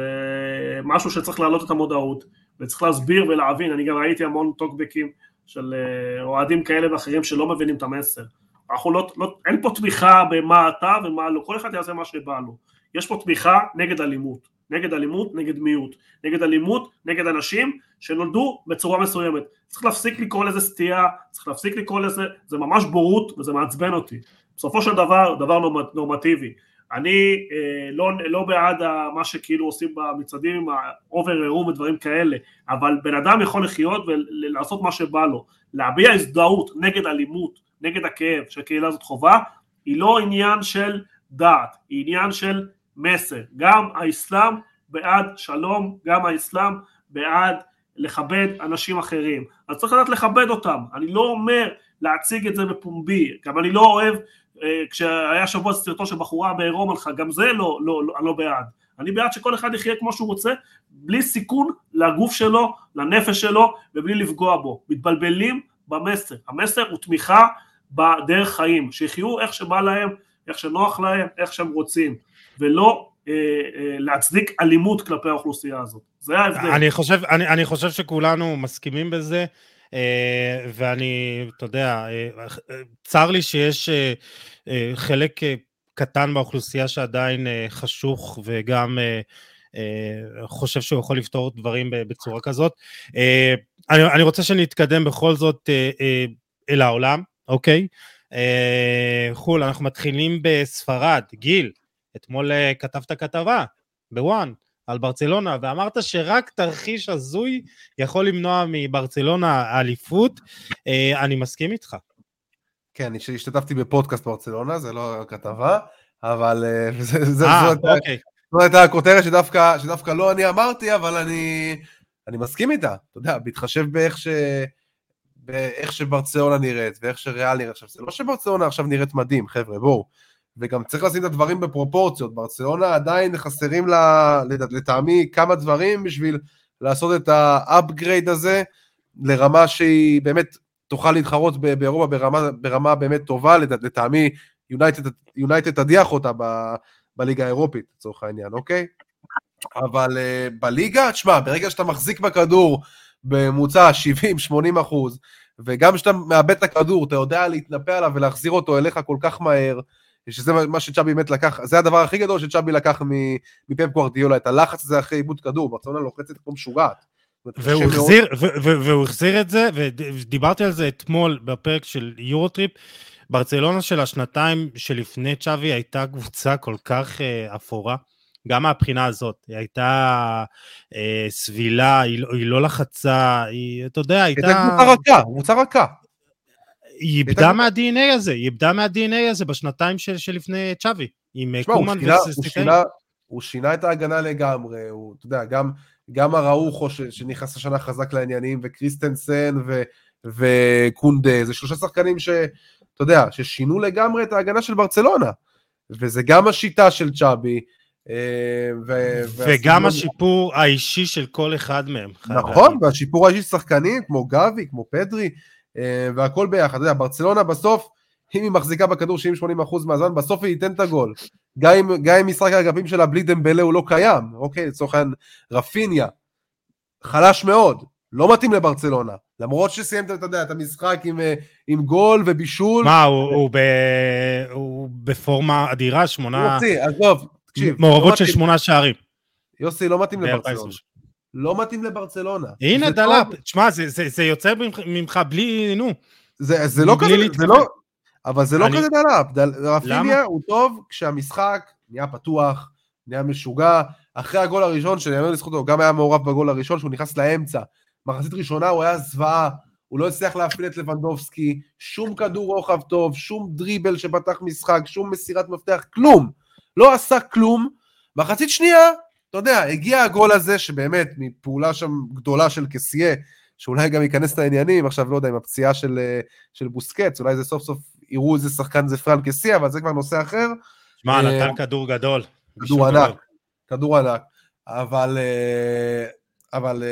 משהו שצריך להעלות את המודעות, וצריך להסביר ולהבין, אני גם ראיתי המון טוקבקים של אוהדים כאלה ואחרים שלא מבינים את המסר. אנחנו לא, לא, אין פה תמיכה במה אתה ומה לא, כל אחד יעשה מה שבא לו. יש פה תמיכה נגד אלימות. נגד אלימות, נגד מיעוט, נגד אלימות, נגד אנשים שנולדו בצורה מסוימת. צריך להפסיק לקרוא לזה סטייה, צריך להפסיק לקרוא לזה, זה ממש בורות וזה מעצבן אותי. בסופו של דבר, דבר נורמטיבי. אני אה, לא, לא בעד מה שכאילו עושים במצעדים עם ה over עירום ודברים כאלה, אבל בן אדם יכול לחיות ולעשות מה שבא לו. להביע הזדהות נגד אלימות, נגד הכאב שהקהילה הזאת חווה, היא לא עניין של דעת, היא עניין של מסר. גם האסלאם בעד שלום, גם האסלאם בעד לכבד אנשים אחרים. אז צריך לדעת לכבד אותם. אני לא אומר להציג את זה בפומבי, גם אני לא אוהב, כשהיה שבוע סרטון של בחורה בעירום עליך, גם זה לא, לא, לא, אני לא בעד. אני בעד שכל אחד יחיה כמו שהוא רוצה, בלי סיכון לגוף שלו, לנפש שלו, ובלי לפגוע בו. מתבלבלים במסר. המסר הוא תמיכה בדרך חיים, שיחיו איך שבא להם, איך שנוח להם, איך שהם רוצים, ולא אה, אה, להצדיק אלימות כלפי האוכלוסייה הזאת. זה ההבדל. אני חושב, אני, אני חושב שכולנו מסכימים בזה, אה, ואני, אתה יודע, אה, צר לי שיש אה, אה, חלק אה, קטן באוכלוסייה שעדיין אה, חשוך וגם אה, אה, חושב שהוא יכול לפתור דברים בצורה כזאת. אה, אני, רוצה שנתקדם בכל זאת אה, אה, אל העולם, אוקיי? אה, חו"ל, אנחנו מתחילים בספרד. גיל, אתמול אה, כתבת כתבה בוואן על ברצלונה, ואמרת שרק תרחיש הזוי יכול למנוע מברצלונה אליפות. אה, אני מסכים איתך. כן, השתתפתי בפודקאסט ברצלונה, זה לא כתבה, אבל זה, זה, אה, אוקיי. הייתה הכותרת שדווקא, שדווקא לא אני אמרתי, אבל אני, אני מסכים איתה. אתה יודע, בהתחשב באיך ש... באיך שברצלונה נראית ואיך שריאל נראית עכשיו, זה לא שברצלונה עכשיו נראית מדהים, חבר'ה, בואו. וגם צריך לשים את הדברים בפרופורציות, ברצלונה עדיין חסרים לה, לטעמי, כמה דברים בשביל לעשות את ה upgrade הזה לרמה שהיא באמת תוכל להתחרות באירופה ברמה, ברמה באמת טובה, לטעמי יונייטד תדיח אותה ב, בליגה האירופית, לצורך העניין, אוקיי? אבל uh, בליגה, תשמע, ברגע שאתה מחזיק בכדור בממוצע 70-80 אחוז, וגם כשאתה מאבד את הכדור, אתה יודע להתנפל עליו ולהחזיר אותו אליך כל כך מהר, שזה מה שצ'אבי באמת לקח, זה הדבר הכי גדול שצ'אבי לקח מפפ גוארדיולה, את הלחץ הזה אחרי עיבוד כדור, ברצונה לוחצת כמו משוגעת. והוא החזיר, והוא החזיר את זה, ודיברתי על זה אתמול בפרק של יורוטריפ, ברצלונה של השנתיים שלפני צ'אבי הייתה קבוצה כל כך uh, אפורה, גם מהבחינה הזאת, היא הייתה uh, סבילה, היא, לא, היא לא לחצה, היא, אתה יודע, הייתה... הייתה קבוצה רכה, קבוצה רכה. היא איבדה מה-DNA הזה, היא איבדה מה-DNA הזה בשנתיים של, שלפני צ'אבי, עם שמה, קומן וסיסטיקאי. הוא שינה את ההגנה לגמרי, הוא, אתה יודע, גם, גם הראוכו שנכנס השנה חזק לעניינים, וקריסטנסן ו, וקונדה, זה שלושה שחקנים ש... אתה יודע, ששינו לגמרי את ההגנה של ברצלונה. וזה גם השיטה של צ'אבי. אה, ו- וגם השיפור האישי של כל אחד מהם. נכון, והשיפור האישי של שחקנים כמו גבי, כמו פדרי, אה, והכל ביחד. אתה יודע, ברצלונה בסוף, אם היא מחזיקה בכדור 70-80% מהזמן, בסוף היא ייתן את הגול. גם אם, גם אם משחק האגפים שלה בלי דמבלה הוא לא קיים, אוקיי? לצורך העניין, רפיניה, חלש מאוד, לא מתאים לברצלונה. למרות שסיים, אתה יודע, את המשחק עם, אה, עם גול ובישול. מה, הוא, הוא, ב, הוא בפורמה אדירה, שמונה... יוסי, עזוב, תקשיב. מעורבות לא של שמונה שערים. יוסי, לא מתאים לברצלונה. לא מתאים לברצלונה. הנה, דלאפ, תשמע, זה, זה, זה יוצא ממך בלי, נו. זה, זה לא כזה, זה לא, אבל זה לא אני... כזה דלאפ. דל, רפיניה הוא טוב כשהמשחק נהיה פתוח, נהיה משוגע. אחרי הגול הראשון, שאני אומר לזכותו, גם היה מעורב בגול הראשון, שהוא נכנס לאמצע. מחצית ראשונה הוא היה זוועה, הוא לא הצליח להפעיל את לבנדובסקי, שום כדור רוחב טוב, שום דריבל שפתח משחק, שום מסירת מפתח, כלום. לא עשה כלום. מחצית שנייה, אתה יודע, הגיע הגול הזה, שבאמת, מפעולה שם גדולה של קסיה, שאולי גם ייכנס לעניינים, עכשיו לא יודע, עם הפציעה של, של בוסקץ, אולי זה סוף סוף יראו איזה שחקן זה פרן קסיה, אבל זה כבר נושא אחר. שמע, נתן כדור גדול. כדור ענק, כדור ענק. אבל אה, אבל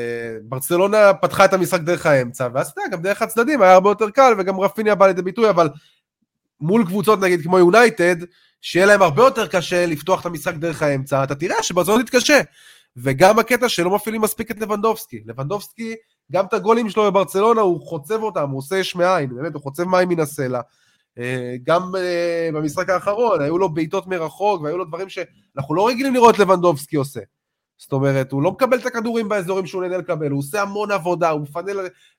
ברצלונה פתחה את המשחק דרך האמצע, ואז אתה יודע, גם דרך הצדדים היה הרבה יותר קל, וגם רפיניה בא לידי ביטוי, אבל מול קבוצות נגיד כמו יונייטד, שיהיה להם הרבה יותר קשה לפתוח את המשחק דרך האמצע, אתה תראה שברצלונה תתקשה. וגם הקטע שלא מפעילים מספיק את לבנדובסקי. לבנדובסקי, גם את הגולים שלו בברצלונה, הוא חוצב אותם, הוא עושה יש מאין, באמת, הוא חוצב מים מן הסלע. אה, גם אה, במשחק האחרון, היו לו בעיטות מרחוק, והיו לו דברים שאנחנו לא רגילים לראות לבנדובסקי עושה. זאת אומרת, הוא לא מקבל את הכדורים באזורים שהוא נהנה לקבל, הוא עושה המון עבודה, הוא מפנה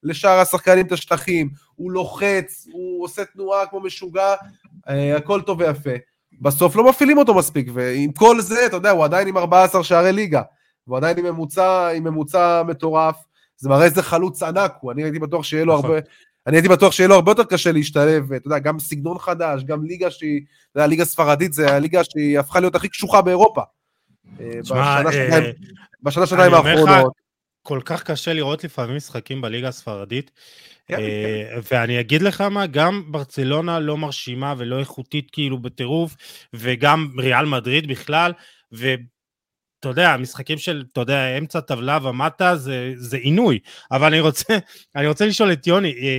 לשאר השחקנים את השטחים, הוא לוחץ, הוא עושה תנועה כמו משוגע, אה, הכל טוב ויפה. בסוף לא מפעילים אותו מספיק, ועם כל זה, אתה יודע, הוא עדיין עם 14 שערי ליגה, הוא עדיין עם ממוצע, עם ממוצע מטורף, זה מראה איזה חלוץ ענק הוא, אני הייתי בטוח שיהיה לו נכון. הרבה... אני הייתי בטוח שיהיה לו הרבה יותר קשה להשתלב, אתה יודע, גם סגנון חדש, גם ליגה שהיא, אתה יודע, ליגה ספרדית זה הליגה שהיא הפכה להיות הכי קשוחה באירופה. אה, בשנה, שנתיים האחרונות. כל כך קשה לראות לפעמים משחקים בליגה הספרדית. כן, אה, ואני אגיד לך מה, גם ברצלונה לא מרשימה ולא איכותית כאילו בטירוף, וגם ריאל מדריד בכלל, ואתה יודע, משחקים של, אתה יודע, אמצע טבלה ומטה זה, זה עינוי. אבל אני רוצה, אני רוצה לשאול את יוני, אה,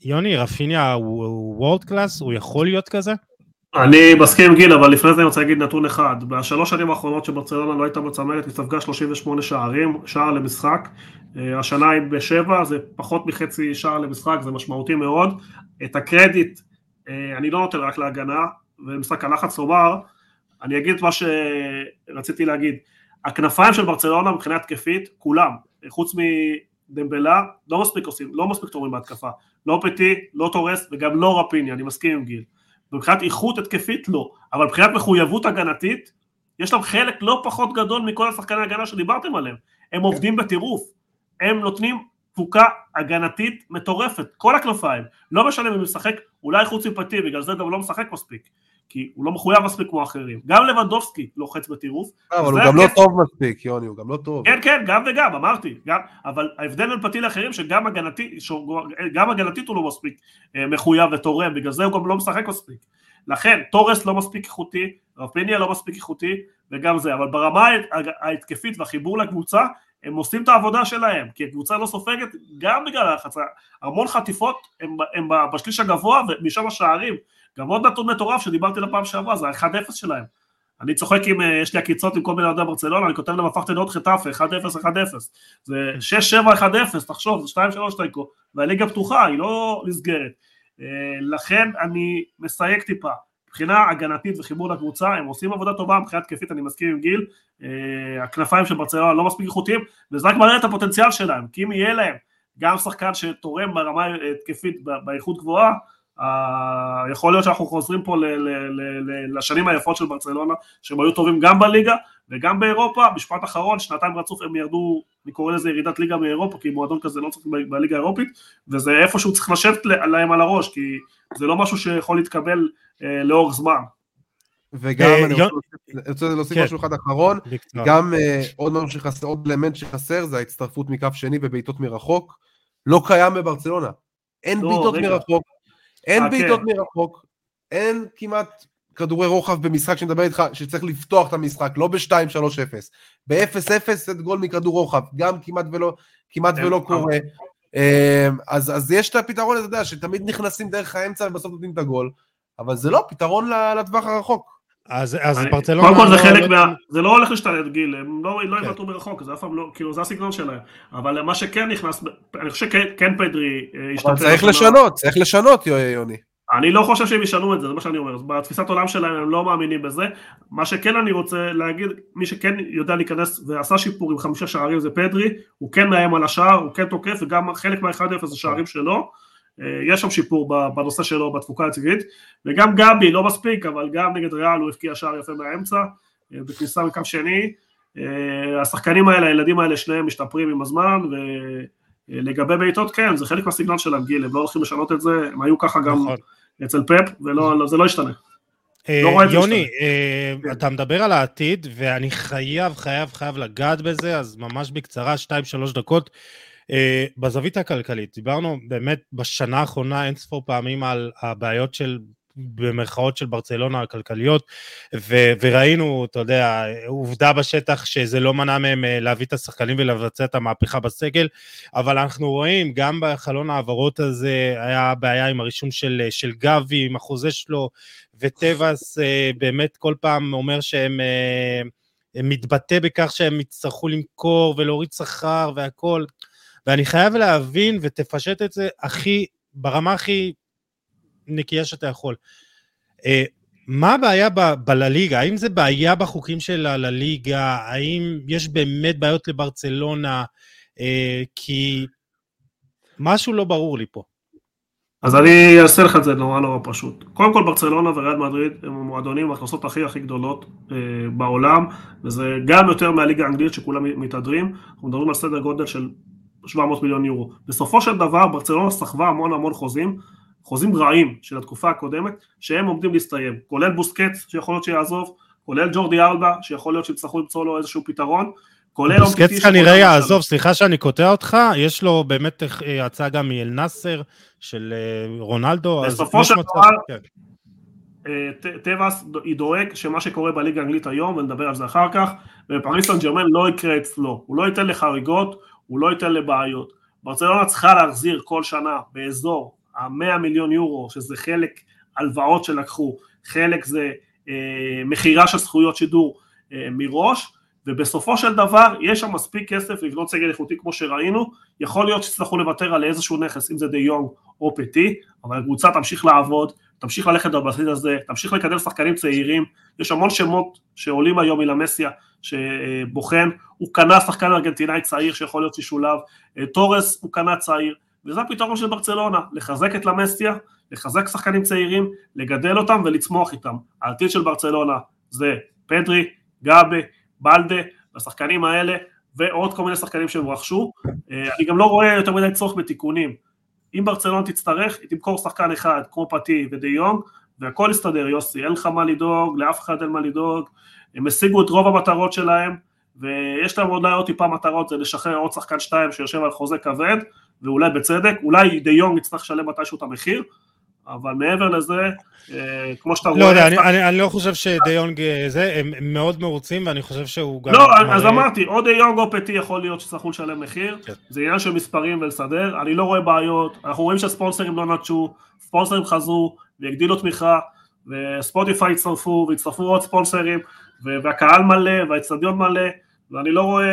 יוני, רפיניה הוא וורד קלאס? הוא יכול להיות כזה? אני מסכים גיל, אבל לפני זה אני רוצה להגיד נתון אחד. בשלוש שנים האחרונות שברצלונה לא הייתה בצמרת, היא ספגה 38 שערים, שער למשחק. אה, השנה היא בשבע, זה פחות מחצי שער למשחק, זה משמעותי מאוד. את הקרדיט אה, אני לא נותן רק להגנה, ומשחק הלחץ לומר, אני אגיד את מה שרציתי להגיד. הכנפיים של ברצלונה מבחינה התקפית, כולם, חוץ מדמבלה, לא מספיק עושים, לא מספיק טובים בהתקפה. לא פטי, לא טורס וגם לא רפיניה, אני מסכים עם גיל. מבחינת איכות התקפית לא, אבל מבחינת מחויבות הגנתית, יש להם חלק לא פחות גדול מכל השחקני ההגנה שדיברתם עליהם. הם כן. עובדים בטירוף, הם נותנים תפוקה הגנתית מטורפת, כל הכנפיים, לא משנה אם הוא משחק, אולי חוץ מפתי, בגלל זה גם לא משחק מספיק, כי הוא לא מחויב מספיק כמו אחרים. גם לבנדובסקי לוחץ בטירוף. אה, אבל הוא גם לא טוב מספיק, יוני, הוא גם לא טוב. כן, כן, גם וגם, אמרתי. גם, אבל ההבדל בין פתי לאחרים, שגם הגנתי, גם הגנתית הוא לא מספיק אה, מחויב ותורם, בגלל זה הוא גם לא משחק מספיק. לכן, תורס לא מספיק איכותי, רפיניה לא מספיק איכותי, וגם זה. אבל ברמה ההתקפית והחיבור לקבוצה, הם עושים את העבודה שלהם, כי הקבוצה לא סופגת גם בגלל הלחץ, המון חטיפות הם, הם בשליש הגבוה ומשם השערים, גם עוד נתון מטורף שדיברתי לפעם שעברה, זה ה-1-0 שלהם. אני צוחק אם אה, יש לי עקיצות עם כל מיני אוהדי ברצלונה, אני כותב להם הפכתם להיות חטאפה, 1-0, 1-0. זה 6-7, 1-0, תחשוב, זה 2-3 תיקו, והליגה פתוחה, היא לא נסגרת. אה, לכן אני מסייג טיפה. מבחינה הגנתית וחיבור לקבוצה, הם עושים עבודה טובה, מבחינה התקפית אני מסכים עם גיל, אה, הכנפיים של ברצלונה לא מספיק איכותיים, וזה רק מראה את הפוטנציאל שלהם, כי אם יהיה להם גם שחקן שתורם ברמה התקפית באיכות גבוהה, יכול להיות שאנחנו חוזרים פה ל- ל- ל- לשנים היפות של ברצלונה, שהם היו טובים גם בליגה וגם באירופה, משפט אחרון, שנתיים רצוף הם ירדו, אני קורא לזה ירידת ליגה מאירופה, כי מועדון כזה לא צריך בליגה האירופית, וזה איפשהו צריך לשבת להם על הראש, כי זה לא משהו שיכול להתקבל uh, לאורך זמן. וגם uh, אני רוצה להוסיף כן. משהו אחד אחרון, גם uh, עוד משהו שחסר, עוד אלמנט שחסר זה ההצטרפות מקו שני ובעיטות מרחוק, לא קיים בברצלונה, אין לא, בעיטות מרחוק, אין אה, בעיטות כן. מרחוק, אין כמעט כדורי רוחב במשחק שמדבר איתך שצריך לפתוח את המשחק, לא ב-2-3-0, ב-0-0 זה גול מכדור רוחב, גם כמעט ולא, כמעט ולא קורה. אמ, אז, אז יש את הפתרון, אתה יודע, שתמיד נכנסים דרך האמצע ובסוף נותנים את הגול, אבל זה לא פתרון לטווח הרחוק. אז, אז ברצלונה... קודם כל זה לא חלק מה... זה לא הולך להשתלט גיל, הם לא, לא כן. יבטאו מרחוק, זה אף פעם לא, כאילו זה הסגנון שלהם. אבל מה שכן נכנס, אני חושב שכן פדרי השתתף... אבל צריך לשנות, צריך לשנות יוני. אני לא חושב שהם ישנו את זה, זה מה שאני אומר, בתפיסת עולם שלהם הם לא מאמינים בזה. מה שכן אני רוצה להגיד, מי שכן יודע להיכנס ועשה שיפור עם חמישה שערים זה פדרי, הוא כן מאיים על השער, הוא כן תוקף, וגם חלק מה-1-0 זה שערים שלו. אה, יש שם שיפור בנושא שלו בתפוקה הציבורית, וגם גבי לא מספיק, אבל גם נגד ריאל הוא הבקיע שער יפה מהאמצע, אה, בכניסה מקו שני. אה, השחקנים האלה, הילדים האלה, שניהם משתפרים עם הזמן, ולגבי בעיטות כן, זה חלק מהסגנון שלהם, גיל, הם לא הולכים לשנות את זה, הם היו ככה גם נכון. אצל פפ, וזה לא ישתנה. לא יוני, כן. אתה מדבר על העתיד, ואני חייב, חייב, חייב לגעת בזה, אז ממש בקצרה, שתיים, שלוש דקות. Uh, בזווית הכלכלית, דיברנו באמת בשנה האחרונה אין ספור פעמים על הבעיות של במרכאות של ברצלונה הכלכליות, ו- וראינו, אתה יודע, עובדה בשטח שזה לא מנע מהם אה, להביא את השחקנים ולבצע את המהפכה בסגל, אבל אנחנו רואים, גם בחלון ההעברות הזה היה בעיה עם הרישום של, של גבי, עם החוזה שלו, וטבעס אה, באמת כל פעם אומר שהם... מתבטא בכך שהם יצטרכו למכור ולהוריד שכר והכל. ואני חייב להבין ותפשט את זה הכי, ברמה הכי נקייה שאתה יכול. אה, מה הבעיה בלליגה? האם זה בעיה בחוקים של הלליגה? האם יש באמת בעיות לברצלונה? אה, כי משהו לא ברור לי פה. אז אני אעשה לך את זה נורא נורא פשוט. קודם כל ברצלונה וריאל מדריד הם המועדונים ההכנסות הכי הכי גדולות אה, בעולם, וזה גם יותר מהליגה האנגלית שכולם מתהדרים. אנחנו מדברים על סדר גודל של 700 מיליון יורו. בסופו של דבר ברצלונה סחבה המון המון חוזים, חוזים רעים של התקופה הקודמת, שהם עומדים להסתיים, כולל בוסקץ שיכול להיות שיעזוב, כולל ג'ורדי ארבע שיכול להיות שיצטרכו למצוא לו איזשהו פתרון, כולל בוסקץ כנראה יעזוב, סליחה שאני קוטע אותך, יש לו באמת הצעה גם מאל נאסר של רונלדו. בסופו של דבר, כן. טבעס דואג שמה שקורה בליגה האנגלית היום, ונדבר על זה אחר כך, ופריס סן ג'רמן לא יקרה אצלו, הוא לא ייתן לחריגות, הוא לא ייתן לבעיות. ברצלונה צריכה להחזיר כל שנה באזור ה-100 מיליון יורו, שזה חלק הלוואות שלקחו, חלק זה אה, מכירה של זכויות שידור אה, מראש, ובסופו של דבר יש שם מספיק כסף לבנות סגל איכותי כמו שראינו, יכול להיות שיצטרכו לוותר על איזשהו נכס, אם זה די יונג או פטי, אבל הקבוצה תמשיך לעבוד, תמשיך ללכת בבסיס הזה, תמשיך לקדם שחקנים צעירים, יש המון שמות שעולים היום מלמסיה שבוחן, הוא קנה שחקן ארגנטינאי צעיר שיכול להיות שישולב, אה, טורס הוא קנה צעיר, וזה הפתרון של ברצלונה, לחזק את למסיה, לחזק שחקנים צעירים, לגדל אותם ולצמוח איתם. העתיד של ברצלונה זה פדרי, גאבי, בלדה, השחקנים האלה, ועוד כל מיני שחקנים שהם רכשו. אה, אני גם לא רואה יותר מדי צורך בתיקונים. אם ברצלונה תצטרך, היא תמכור שחקן אחד, כמו פטי ודי יונג, והכל יסתדר, יוסי, אין לך מה לדאוג, לאף אחד אין מה לדאוג, הם השיגו את רוב המטרות שלהם, ויש להם אולי עוד טיפה מטרות, זה לשחרר עוד שחקן שתיים שיושב על חוזה כבד, ואולי בצדק, אולי די יונג יצטרך לשלם מתישהו את המחיר, אבל מעבר לזה, אה, כמו שאתה לא רואה... לא יודע, אני, אני, אני לא חושב שדיונג אה, זה, הם מאוד מרוצים ואני חושב שהוא גם... לא, מראה... אז אמרתי, או דיונג או פטי יכול להיות שצריכו לשלם מחיר, כן. זה עניין של מספרים ולסדר, אני לא רואה בעיות, אנחנו רואים שהספונסרים לא נטשו, ספונסרים חזרו והגדילו תמיכה, וספוטיפיי הצטרפו והצטרפו עוד ספונסרים, והקהל מלא והאצטדיון מלא, ואני לא רואה,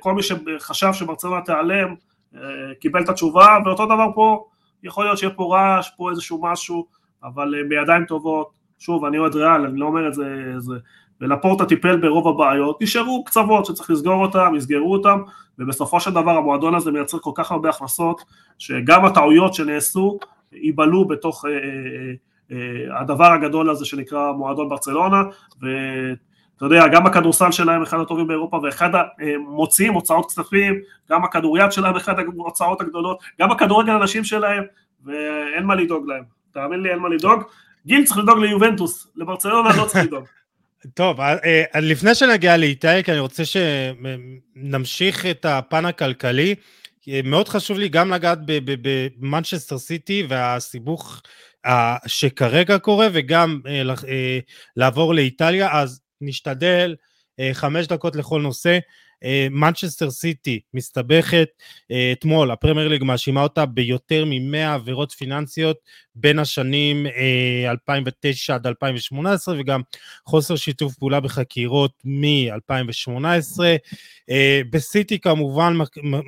כל מי שחשב שברצלונה תיעלם, אה, קיבל את התשובה, ואותו דבר פה, יכול להיות שיהיה פה רעש, פה איזשהו משהו, אבל אה, בידיים טובות, שוב, אני אוהד ריאל, אני לא אומר את זה, זה ולפורטה טיפל ברוב הבעיות, נשארו קצוות שצריך לסגור אותם, יסגרו אותם, ובסופו של דבר המועדון הזה מייצר כל כך הרבה הכנסות, שגם הטעויות שנעשו ייבלעו בתוך אה, אה, אה, הדבר הגדול הזה שנקרא מועדון ברצלונה, ואתה יודע, גם הכדורסל שלהם אחד הטובים באירופה, ואחד המוציאים הוצאות כספים, גם הכדוריד שלהם אחד ההוצאות הגדולות, גם הכדורגל הנשים שלהם, ואין מה לדאוג להם, תאמין לי אין מה לדאוג, גיל צריך לדאוג ליובנטוס, לברצלונה לא צריך לדאוג. טוב, אה, אה, לפני שנגיע לאיטליה, כי אני רוצה שנמשיך את הפן הכלכלי, מאוד חשוב לי גם לגעת במנצ'סטר סיטי והסיבוך שכרגע קורה, וגם לעבור לאיטליה, אז נשתדל חמש דקות לכל נושא. מנצ'סטר סיטי מסתבכת, אתמול הפרמייר ליג מאשימה אותה ביותר מ-100 עבירות פיננסיות בין השנים 2009 עד 2018 וגם חוסר שיתוף פעולה בחקירות מ-2018. בסיטי כמובן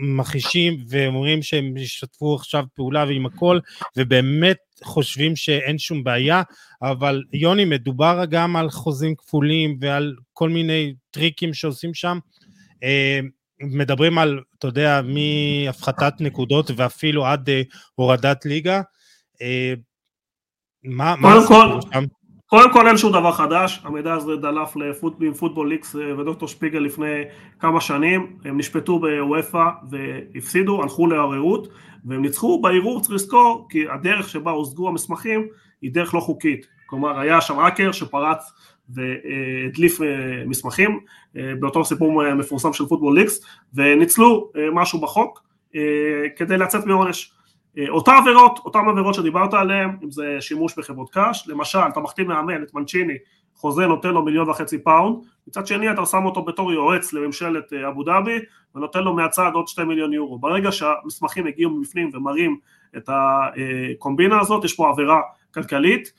מכחישים ואומרים שהם ישתפו עכשיו פעולה ועם הכל ובאמת חושבים שאין שום בעיה, אבל יוני מדובר גם על חוזים כפולים ועל כל מיני טריקים שעושים שם. אה, מדברים על, אתה יודע, מהפחתת נקודות ואפילו עד אה, הורדת ליגה. אה, מה, הסיפור שם? קודם כל אין שום דבר חדש, המידע הזה דלף לפוטבול ליקס ודוקטור שפיגל לפני כמה שנים, הם נשפטו בוופא והפסידו, הלכו לערערות והם ניצחו בערעור, צריך לזכור, כי הדרך שבה הושגו המסמכים היא דרך לא חוקית, כלומר היה שם האקר שפרץ והדליף אה, מסמכים אה, באותו סיפור מפורסם של Football Leaks וניצלו אה, משהו בחוק כדי לצאת מעונש. אותה עבירות, אותן עבירות שדיברת עליהן, אם זה שימוש בחברות קש, למשל אתה מחתים מאמן את מנצ'יני, חוזה נותן לו מיליון וחצי פאונד, מצד שני אתה שם אותו בתור יועץ לממשלת אבו דאבי ונותן לו מהצד עוד שתי מיליון יורו. ברגע שהמסמכים הגיעו מבפנים ומראים את הקומבינה הזאת, יש פה עבירה כלכלית אה,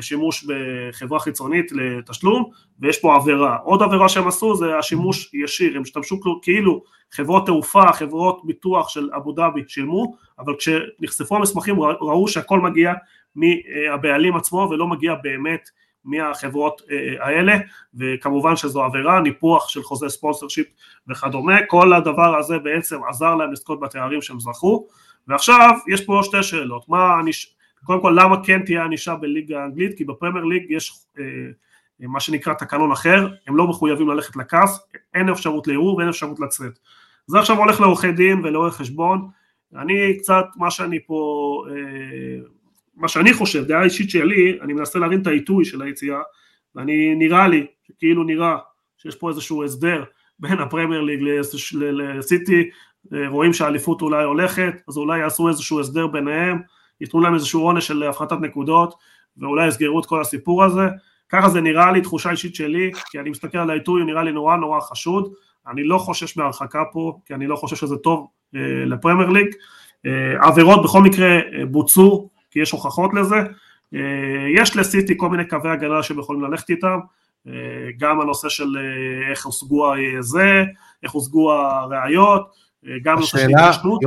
שימוש בחברה חיצונית לתשלום ויש פה עבירה. עוד עבירה שהם עשו זה השימוש ישיר, הם השתמשו כאילו חברות תעופה, חברות ביטוח של אבו דאבי שילמו, אבל כשנחשפו המסמכים ראו שהכל מגיע מהבעלים עצמו ולא מגיע באמת מהחברות אה, האלה וכמובן שזו עבירה, ניפוח של חוזה ספונסר שיפ וכדומה, כל הדבר הזה בעצם עזר להם לזכות בתארים שהם זכו ועכשיו יש פה שתי שאלות, מה. קודם כל למה כן תהיה ענישה בליגה האנגלית, כי בפרמייר ליג יש אה, מה שנקרא תקנון אחר, הם לא מחויבים ללכת לכעס, אין אפשרות לערעור ואין אפשרות לצאת. זה עכשיו הולך לעורכי דין ולעורך חשבון, אני קצת, מה שאני פה, אה, מה שאני חושב, דעה אישית שלי, אני מנסה להבין את העיתוי של היציאה, ואני נראה לי, כאילו נראה שיש פה איזשהו הסדר בין הפרמייר ליג לסיטי, רואים שהאליפות אולי הולכת, אז אולי יעשו איזשהו הסדר ביניהם, ייתנו להם איזשהו עונש של הפחתת נקודות, ואולי יסגרו את כל הסיפור הזה. ככה זה נראה לי, תחושה אישית שלי, כי אני מסתכל על העיתוי, הוא נראה לי נורא נורא חשוד. אני לא חושש מהרחקה פה, כי אני לא חושב שזה טוב אה, לפרמייר ליג. אה, עבירות בכל מקרה אה, בוצעו, כי יש הוכחות לזה. אה, יש לסיטי כל מיני קווי הגנה שהם יכולים ללכת איתם, אה, גם הנושא של אה, איך הושגו זה, איך הושגו הראיות, אה, גם הנושא של התיישנות,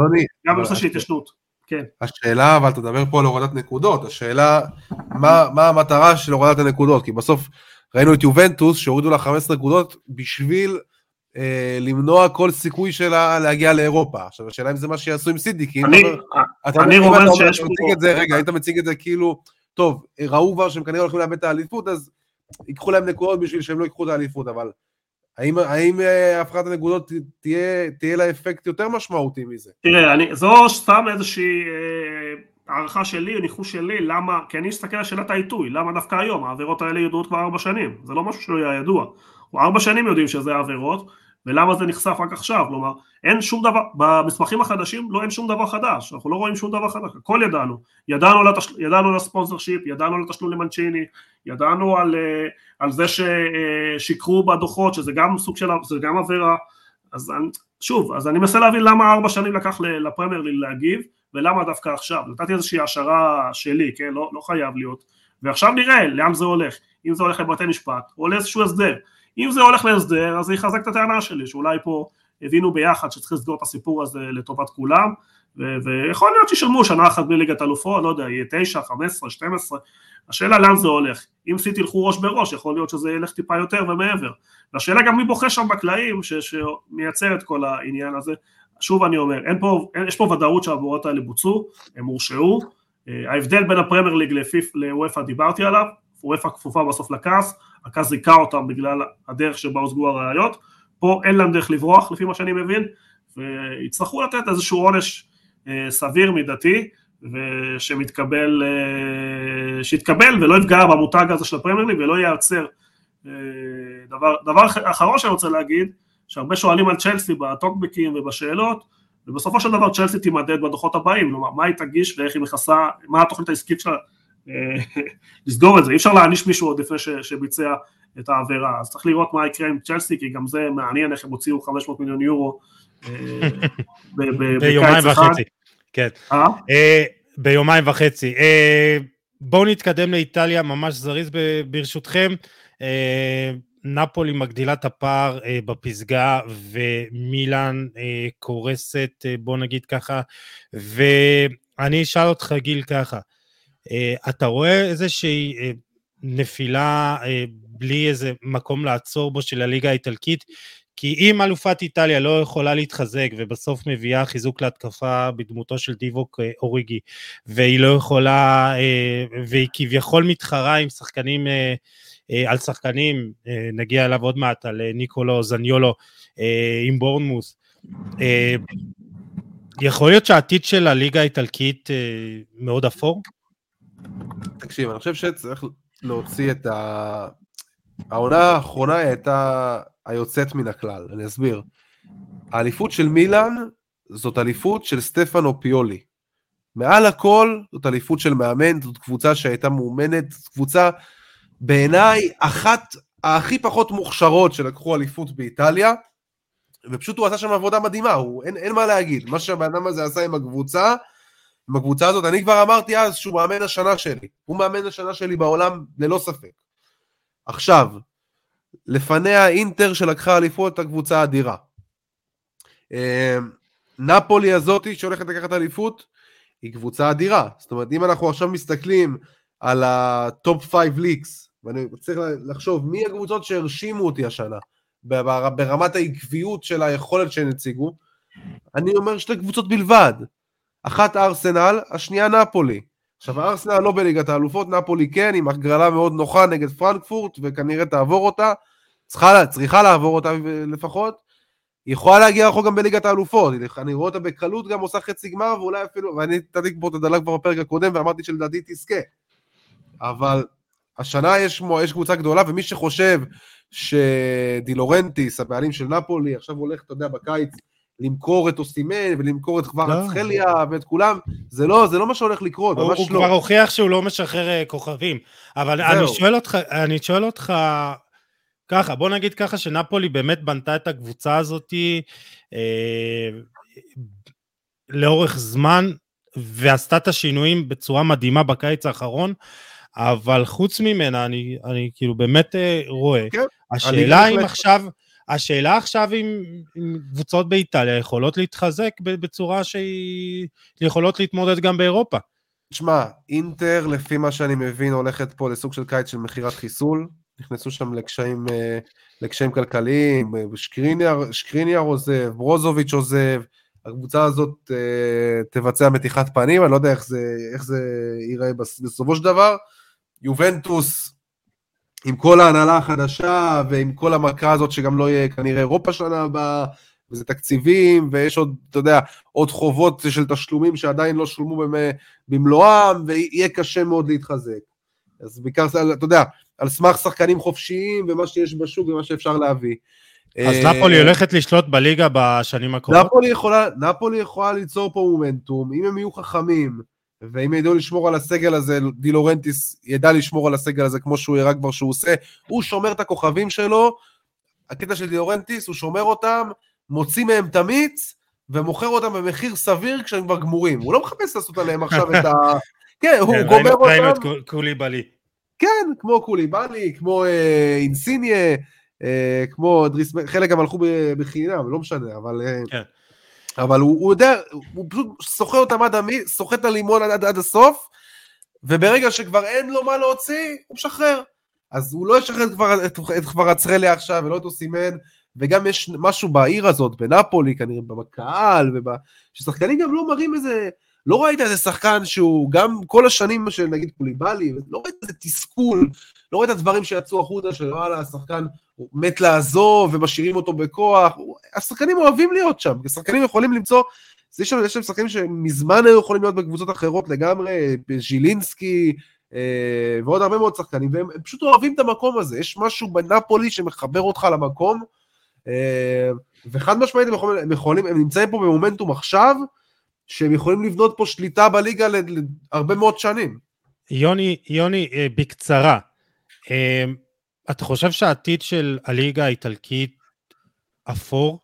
גם הנושא של התיישנות. כן. השאלה, אבל אתה מדבר פה על הורדת נקודות, השאלה, מה, מה המטרה של הורדת הנקודות? כי בסוף ראינו את יובנטוס שהורידו לה 15 נקודות בשביל אה, למנוע כל סיכוי שלה להגיע לאירופה. עכשיו, השאלה אם זה מה שיעשו עם סידי, כי אני, אתה, אני רומז שיש פה... את זה, רגע, היית מציג את זה כאילו, טוב, ראו כבר שהם כנראה הולכים לאבד את האליפות, אז ייקחו להם נקודות בשביל שהם לא ייקחו את האליפות, אבל האם, האם אה, הפחת הנקודות תהיה, תהיה לה אפקט יותר משמעותי מזה? תראה, אני, זו סתם איזושהי אה, הערכה שלי, ניחוש שלי, למה, כי אני אסתכל על שאלת העיתוי, למה דווקא היום? העבירות האלה ידועות כבר ארבע שנים, זה לא משהו שלא היה ידוע. ארבע שנים יודעים שזה עבירות, ולמה זה נחשף רק עכשיו, כלומר אין שום דבר, במסמכים החדשים לא אין שום דבר חדש, אנחנו לא רואים שום דבר חדש, הכל ידענו, ידענו, לתש... ידענו על הספונסר שיפ, ידענו על תשלום למנצ'יני, ידענו על, אה, על זה ששיקרו בדוחות, שזה גם סוג של, זה גם עבירה, אז אני, שוב, אז אני מנסה להבין למה ארבע שנים לקח לפרמייר להגיב, ולמה דווקא עכשיו, נתתי איזושהי השערה שלי, כן, לא, לא חייב להיות, ועכשיו נראה לאן זה הולך, אם זה הולך לבתי משפט, או לאיזשהו הסדר, אם זה הולך להסדר, אז זה יחזק את הטענה שלי, שאולי פה הבינו ביחד שצריך לסגור את הסיפור הזה לטובת כולם, ו- ויכול להיות שישלמו שנה אחת בלי ליגת אלופות, לא יודע, יהיה תשע, חמש עשרה, שתים עשרה, השאלה לאן זה הולך, אם סיטי ילכו ראש בראש, יכול להיות שזה ילך טיפה יותר ומעבר, והשאלה גם מי בוכה שם בקלעים ש- שמייצר את כל העניין הזה, שוב אני אומר, אין פה, אין, יש פה ודאות שהעבורות האלה בוצעו, הם הורשעו, ההבדל בין הפרמייר ליג לאופ"א דיברתי עליו, אופ"א כפופה בסוף ל CAS, ה CAS זיכה אותם בגלל הדרך שבה הושגו הראיות, פה אין להם דרך לברוח לפי מה שאני מבין, ויצטרכו לתת איזשהו עונש אה, סביר מידתי, ושמתקבל, אה, שיתקבל ולא יפגע במותג הזה של הפרמייר ליג ולא ייעצר. אה, דבר, דבר אחרון שאני רוצה להגיד, שהרבה שואלים על צ'לסי בטוקבקים ובשאלות, ובסופו של דבר צ'לסי תימדד בדוחות הבאים, כלומר מה היא תגיש ואיך היא מכסה, מה התוכנית העסקית שלה לסגור את זה, אי אפשר להעניש מישהו עוד לפני ש, שביצע את העבירה, אז צריך lirאות מה יקרה עם צ'לסי, כי גם זה מעניין איך הם הוציאו 500 מיליון יורו אה, ביומיים וחצי, כן, אה? אה, ביומיים וחצי. בואו נתקדם לאיטליה ממש זריז ברשותכם. נפולי מגדילה את הפער אה, בפסגה ומילאן אה, קורסת, אה, בוא נגיד ככה, ואני אשאל אותך גיל ככה, אה, אתה רואה איזושהי אה, נפילה אה, בלי איזה מקום לעצור בו של הליגה האיטלקית? כי אם אלופת איטליה לא יכולה להתחזק ובסוף מביאה חיזוק להתקפה בדמותו של דיווק אוריגי והיא לא יכולה, והיא כביכול מתחרה עם שחקנים, על שחקנים, נגיע אליו עוד מעט, על ניקולו זניולו עם בורנמוס, יכול להיות שהעתיד של הליגה האיטלקית מאוד אפור? תקשיב, אני חושב שצריך להוציא את ה... העונה האחרונה הייתה היוצאת מן הכלל, אני אסביר. האליפות של מילאן זאת אליפות של סטפנו פיולי. מעל הכל זאת אליפות של מאמן, זאת קבוצה שהייתה מאומנת, זאת קבוצה בעיניי אחת הכי פחות מוכשרות שלקחו אליפות באיטליה, ופשוט הוא עשה שם עבודה מדהימה, הוא, אין, אין מה להגיד, מה שהבן אדם הזה עשה עם הקבוצה, עם הקבוצה הזאת, אני כבר אמרתי אז שהוא מאמן השנה שלי, הוא מאמן השנה שלי בעולם ללא ספק. עכשיו, לפניה אינטר שלקחה אליפות, הקבוצה האדירה. אמ, נפולי הזאתי שהולכת לקחת אליפות, היא קבוצה אדירה. זאת אומרת, אם אנחנו עכשיו מסתכלים על ה top 5 leagues, ואני צריך לחשוב מי הקבוצות שהרשימו אותי השנה, ברמת העקביות של היכולת שהן הציגו, אני אומר שתי קבוצות בלבד. אחת ארסנל, השנייה נפולי. עכשיו ארסנל לא בליגת האלופות, נפולי כן, עם הגרלה מאוד נוחה נגד פרנקפורט, וכנראה תעבור אותה, צריכה, צריכה לעבור אותה לפחות, היא יכולה להגיע רחוק גם בליגת האלופות, אני רואה אותה בקלות גם עושה חצי גמר, ואולי אפילו, ואני נתתי פה את הדעה כבר בפרק הקודם, ואמרתי שלדעתי תזכה. אבל השנה יש, יש קבוצה גדולה, ומי שחושב שדילורנטיס, הבעלים של נפולי, עכשיו הולך, אתה יודע, בקיץ, למכור את אוסימן ולמכור את כבר לא. אצחליה ואת כולם, זה לא, זה לא מה שהולך לקרות, ממש לא. הוא כבר הוכיח שהוא לא משחרר אה, כוכבים, אבל אני שואל אותך, אני שואל אותך ככה, בוא נגיד ככה שנפולי באמת בנתה את הקבוצה הזאתי אה, לאורך זמן, ועשתה את השינויים בצורה מדהימה בקיץ האחרון, אבל חוץ ממנה, אני, אני כאילו באמת אה, רואה, כן, השאלה אם עכשיו, השאלה עכשיו אם, אם קבוצות באיטליה יכולות להתחזק בצורה שהיא יכולות להתמודד גם באירופה. תשמע, אינטר, לפי מה שאני מבין, הולכת פה לסוג של קיץ של מכירת חיסול. נכנסו שם לקשיים, אה, לקשיים כלכליים, שקריניאר, שקריניאר עוזב, ברוזוביץ' עוזב, הקבוצה הזאת uh, תבצע מתיחת פנים, אני לא יודע איך זה, איך זה ייראה בסופו של דבר. יובנטוס, עם כל ההנהלה החדשה ועם כל המכה הזאת שגם לא יהיה כנראה אירופה שנה הבאה, וזה תקציבים, ויש עוד, אתה יודע, עוד חובות של תשלומים שעדיין לא שולמו במלואם, ויהיה קשה מאוד להתחזק. אז בעיקר, אתה יודע, על סמך שחקנים חופשיים ומה שיש בשוק ומה שאפשר להביא. אז נפולי אה, הולכת לשלוט בליגה בשנים הקרובות? נפולי יכולה, נפולי יכולה ליצור פה מומנטום, אם הם יהיו חכמים, ואם ידעו לשמור על הסגל הזה, דילורנטיס ידע לשמור על הסגל הזה כמו שהוא הראה כבר שהוא עושה, הוא שומר את הכוכבים שלו, הקטע של דילורנטיס, הוא שומר אותם, מוציא מהם את המיץ, ומוכר אותם במחיר סביר כשהם כבר גמורים. הוא לא מחפש לעשות עליהם עכשיו את ה... כן, הוא כן, גומר אותם. ראינו את קוליבאלי. כן, כמו קוליבאלי, כמו אה, אינסיניה, אה, כמו דריס, חלק גם הלכו בחינם, לא משנה, אבל... אה, כן. אבל הוא, הוא יודע, הוא פשוט שוחה אותם עד המי, שוחה את הלימון עד, עד הסוף, וברגע שכבר אין לו מה להוציא, הוא משחרר. אז הוא לא ישחרר כבר, את, את כבר הצרליה עכשיו, ולא את אוסימן, וגם יש משהו בעיר הזאת, בנפולי, כנראה בקהל, ובא... ששחקנים גם לא מראים איזה... לא ראית איזה שחקן שהוא גם כל השנים של נגיד קוליבאלי, לא ראית איזה תסכול, לא ראית דברים שיצאו החוצה של וואלה, השחקן מת לעזוב ומשאירים אותו בכוח, השחקנים אוהבים להיות שם, השחקנים יכולים למצוא, יש שם, יש שם שחקנים שמזמן היו יכולים להיות בקבוצות אחרות לגמרי, ז'ילינסקי, אה, ועוד הרבה מאוד שחקנים, והם פשוט אוהבים את המקום הזה, יש משהו בנפולי שמחבר אותך למקום, אה, וחד משמעית הם יכולים, הם יכולים, הם נמצאים פה במומנטום עכשיו, שהם יכולים לבנות פה שליטה בליגה להרבה מאוד שנים. יוני, יוני, אה, בקצרה, אתה חושב שהעתיד של הליגה האיטלקית אפור?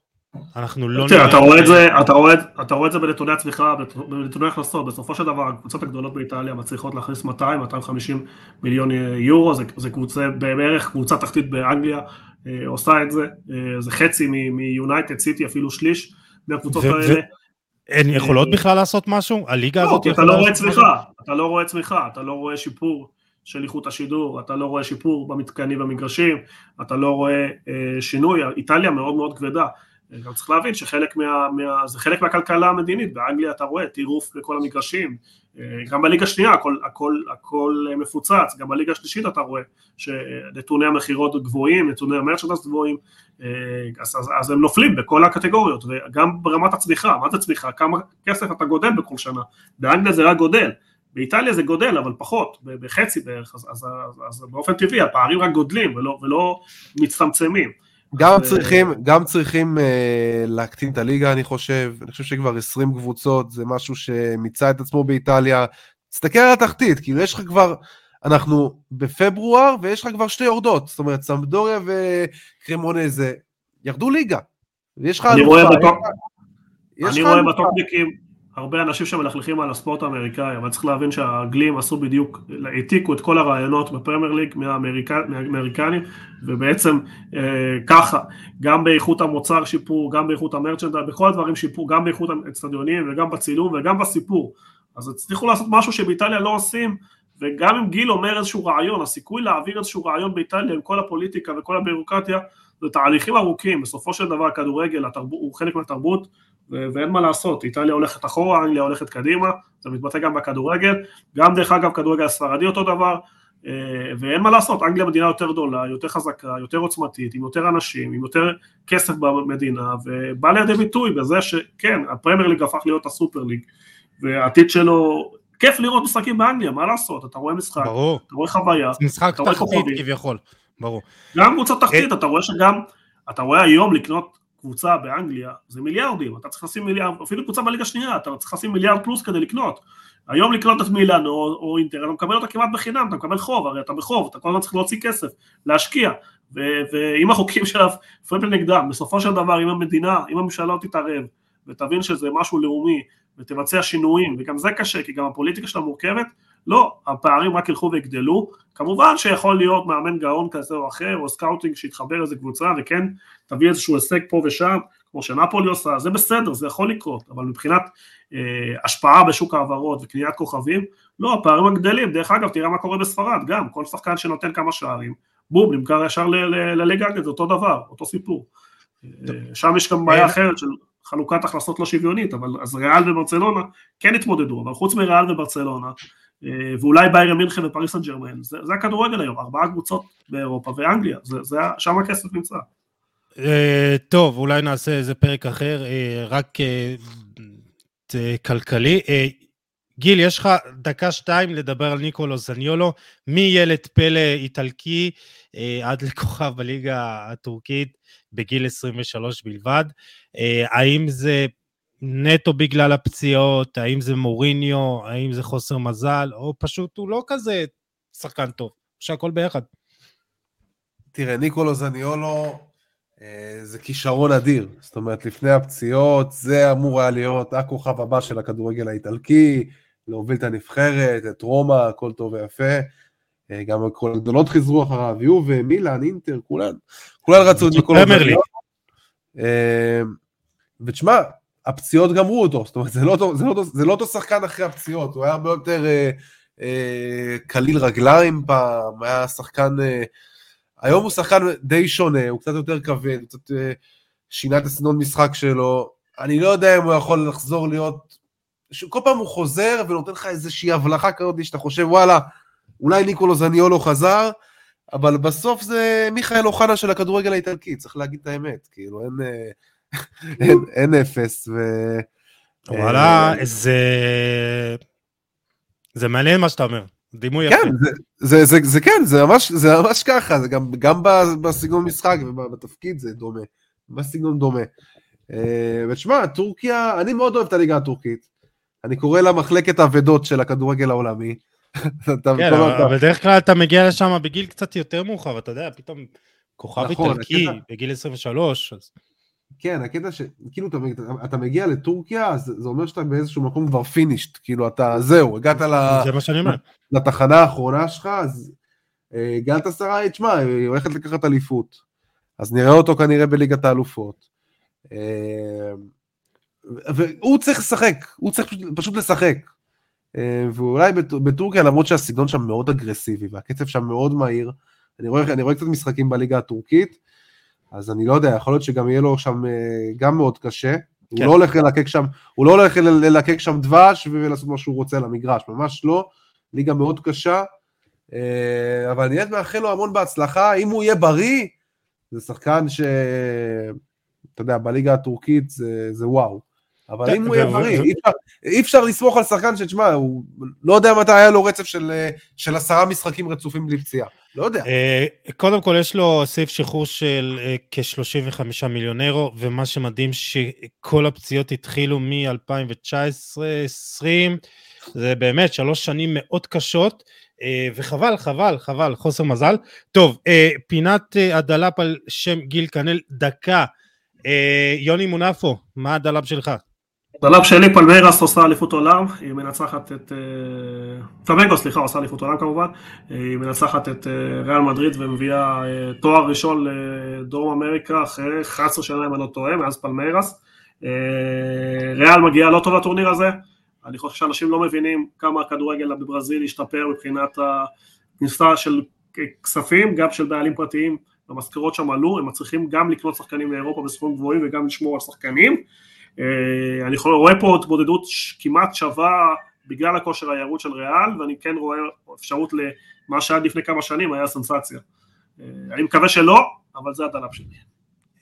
אנחנו לא... תראה, אתה רואה את זה, אתה רואה, אתה רואה את זה בנתוני הצמיחה, בנתוני הכנסות, בסופו של דבר הקבוצות הגדולות באיטליה מצליחות להכניס 200-250 מיליון יורו, זה, זה קבוצה, בערך קבוצה תחתית באנגליה עושה את זה, זה חצי מיונייטד סיטי, אפילו שליש מהקבוצות האלה. הן יכולות בכלל לעשות משהו? הליגה לא, הזאת יכולה... אתה לא רואה צמיחה, אתה לא רואה צמיחה, אתה לא רואה שיפור של איכות השידור, אתה לא רואה שיפור במתקנים במגרשים, אתה לא רואה אה, שינוי, איטליה מאוד מאוד כבדה. גם צריך להבין שחלק מה, מה... זה חלק מהכלכלה המדינית, באנגליה אתה רואה טירוף בכל המגרשים, אה, גם בליגה השנייה הכל, הכל, הכל מפוצץ, גם בליגה השלישית אתה רואה שנתוני המכירות גבוהים, נתוני המרצ'נדס גבוהים, אה, אז, אז, אז הם נופלים בכל הקטגוריות, וגם ברמת הצמיחה, מה זה צמיחה? כמה כסף אתה גודל בכל שנה? באנגליה זה רק גודל, באיטליה זה גודל, אבל פחות, בחצי בערך, אז, אז, אז, אז באופן טבעי הפערים רק גודלים ולא, ולא מצטמצמים. גם צריכים, גם צריכים uh, להקטין את הליגה, אני חושב. אני חושב שכבר 20 קבוצות זה משהו שמיצה את עצמו באיטליה. תסתכל על התחתית, כאילו יש לך כבר, אנחנו בפברואר ויש לך כבר שתי יורדות. זאת אומרת, סמדוריה וקרמונזה ירדו ליגה. ויש לך... אני רואה, בטופ... אני רואה בטופניקים, הרבה אנשים שמלכלכים על הספורט האמריקאי, אבל צריך להבין שהגלים עשו בדיוק, העתיקו את כל הרעיונות בפרמייר ליג מהאמריקנים, ובעצם אה, ככה, גם באיכות המוצר שיפור, גם באיכות המרצ'נדה, בכל הדברים שיפור, גם באיכות האצטדיונים וגם בצילום וגם בסיפור. אז הצליחו לעשות משהו שבאיטליה לא עושים, וגם אם גיל אומר איזשהו רעיון, הסיכוי להעביר איזשהו רעיון באיטליה עם כל הפוליטיקה וכל הבירוקרטיה, זה תהליכים ארוכים, בסופו של דבר הכדורגל הוא חלק מהתרבות, ואין מה לעשות, איטליה הולכת אחורה, אנגליה הולכת קדימה, זה מתבטא גם בכדורגל, גם דרך אגב כדורגל הספרדי אותו דבר, אה, ואין מה לעשות, אנגליה מדינה יותר גדולה, יותר חזקה, יותר עוצמתית, עם יותר אנשים, עם יותר כסף במדינה, ובא לידי ביטוי בזה שכן, הפרמייר ליג הפך להיות הסופר ליג, והעתיד שלו כיף לראות משחקים באנגליה, מה לעשות, אתה רואה משחק, ברור. אתה רואה חוויה, משחק אתה רואה תחתית. כביכול, ברור. גם קבוצות תחתית, אתה רואה שגם, אתה רואה היום לקנות קבוצה באנגליה, זה מיליארדים, אתה צריך לשים מיליארד, אפילו קבוצה בליגה שנייה, אתה צריך לשים מיליארד פלוס כדי לקנות. היום לקנות את מילאן או, או אינטר, אתה מקבל אותה כמעט בחינם, אתה מקבל חוב, הרי אתה בחוב, אתה כל הזמן צריך להוציא כסף, להשקיע, ו- ועם החוקים של הפרמפל נגדם, בסופו של דבר, אם המדינה, אם הממשלה לא תתערב, ותבין שזה משהו לאומי, ותבצע שינויים, וגם זה קשה, כי גם הפוליטיקה שלה מורכבת, לא, הפערים רק ילכו ויגדלו, כמובן שיכול להיות מאמן גאון כזה או אחר, או scouting שיתחבר לאיזה קבוצה, וכן, תביא איזשהו הישג פה ושם, כמו שנפולי עושה, זה בסדר, זה יכול לקרות, אבל מבחינת אה, השפעה בשוק ההעברות וקניית כוכבים, לא, הפערים הגדלים, דרך אגב, תראה מה קורה בספרד, גם, כל שחקן שנותן כמה שערים, בום, נמכר ישר לליגה זה אותו דבר, אותו סיפור. אה, שם יש גם בעיה אחרת של חלוקת הכנסות לא שוויונית, אבל אז ריאל וברצלונה כן התמודדו, אבל חוץ מריאל וברצלונה, ואולי ביירן מינכן ופריס סן ג'רמן, זה, זה הכדורגל היום, ארבעה קבוצות באירופה ואנגליה, זה, זה, שם הכסף נמצא. אה, טוב, אולי נעשה איזה פרק אחר, אה, רק אה, אה, כלכלי. אה, גיל, יש לך דקה-שתיים לדבר על ניקולו זניולו, מילד פלא איטלקי אה, עד לכוכב בליגה הטורקית בגיל 23 בלבד. אה, האם זה נטו בגלל הפציעות, האם זה מוריניו, האם זה חוסר מזל, או פשוט הוא לא כזה שחקן טוב, שהכל ביחד. תראה, ניקולו זניולו אה, זה כישרון אדיר. זאת אומרת, לפני הפציעות, זה אמור היה להיות הכוכב הבא של הכדורגל האיטלקי, להוביל את הנבחרת, את רומא, הכל טוב ויפה. אה, גם כל הגדולות חזרו אחריו, יובה, מילאן, אינטר, כולן, כולן רצו את ניקולו. זניולו. אה, ותשמע, הפציעות גמרו אותו, זאת אומרת, זה לא אותו, זה לא זה לא אותו שחקן אחרי הפציעות, הוא היה הרבה יותר אה, אה, קליל רגליים פעם, היה שחקן... אה, היום הוא שחקן די שונה, הוא קצת יותר כבד, הוא קצת אה, שינה את הסגנון משחק שלו. אני לא יודע אם הוא יכול לחזור להיות... כל פעם הוא חוזר ונותן לך איזושהי הבלחה כזאת שאתה חושב, וואלה, אולי ניקולו זניולו חזר, אבל בסוף זה מיכאל אוחנה של הכדורגל האיטלקי, צריך להגיד את האמת, כאילו, אין, אה, אין, אין אפס, ו... וואלה, אה, זה... זה מעניין מה שאתה אומר, דימוי יפה. כן, זה, זה, זה, זה כן, זה ממש, זה ממש ככה, זה גם, גם בסגנון משחק ובתפקיד זה דומה, בסגנון דומה. אה, ותשמע, טורקיה, אני מאוד אוהב את הליגה הטורקית, אני קורא לה מחלקת אבדות של הכדורגל העולמי. כן, אבל בדרך כלל אתה מגיע לשם בגיל קצת יותר מאוחר, אתה יודע, פתאום כוכב נכון, איטלקי בגיל 23, אז כן, הקטע שכאילו אתה, אתה, אתה מגיע לטורקיה, אז זה אומר שאתה באיזשהו מקום כבר פינישט, כאילו אתה, זהו, הגעת ל... זה מה שאני אומר. לתחנה האחרונה שלך, אז אה, גלת סראי, תשמע, היא הולכת לקחת אליפות. אז נראה אותו כנראה בליגת האלופות. אה, והוא צריך לשחק, הוא צריך פשוט, פשוט לשחק. אה, ואולי בט- בטורקיה, למרות שהסגנון שם מאוד אגרסיבי והקצב שם מאוד מהיר, אני רואה, אני רואה קצת משחקים בליגה הטורקית, אז אני לא יודע, יכול להיות שגם יהיה לו שם אה, גם מאוד קשה. הוא כן. לא הולך ללקק שם, הוא לא הולך ללקק שם דבש ולעשות מה שהוא רוצה על המגרש, ממש לא. ליגה מאוד קשה, אה, אבל אני באמת מאחל לו המון בהצלחה, אם הוא יהיה בריא, זה שחקן ש... אתה יודע, בליגה הטורקית זה, זה וואו. אבל כן, אם הוא יהיה בריא, אי אפשר, לסמוך על שחקן שתשמע, הוא לא יודע מתי היה לו רצף של, אה, של עשרה משחקים רצופים בלי פציעה. לא יודע. אה, קודם כל יש לו סעיף שחרור של אה, כ-35 מיליון אירו, ומה שמדהים שכל הפציעות התחילו מ-2019-2020, זה באמת שלוש שנים מאוד קשות, וחבל, חבל, חבל, חוסר מזל. טוב, פינת הדלאפ על שם גיל כנל, דקה. יוני מונפו, מה הדלאפ שלך? דלאפ שלי, פלמיירס עושה אליפות עולם, היא מנצחת את... אה, פלמנגו, סליחה, עושה אליפות עולם כמובן, אה, היא מנצחת את אה, ריאל מדריד ומביאה אה, תואר ראשון לדרום אמריקה אחרי 11 שנה אם אני לא טועה, מאז פלמיירס. אה, ריאל מגיעה לא טוב לטורניר הזה, אני חושב שאנשים לא מבינים כמה הכדורגל בברזיל השתפר מבחינת הכניסה של כספים, גם של בעלים פרטיים, המשכורות שם עלו, הם מצליחים גם לקנות שחקנים מאירופה בסכומים גבוהים וגם לשמור על שחקנים. אה, אני רואה פה התמודדות כמעט שווה בגלל הכושר הירוד של ריאל, ואני כן רואה אפשרות למה שעד לפני כמה שנים היה סנסציה. אה, אני מקווה שלא, אבל זה הדלאפ שלי.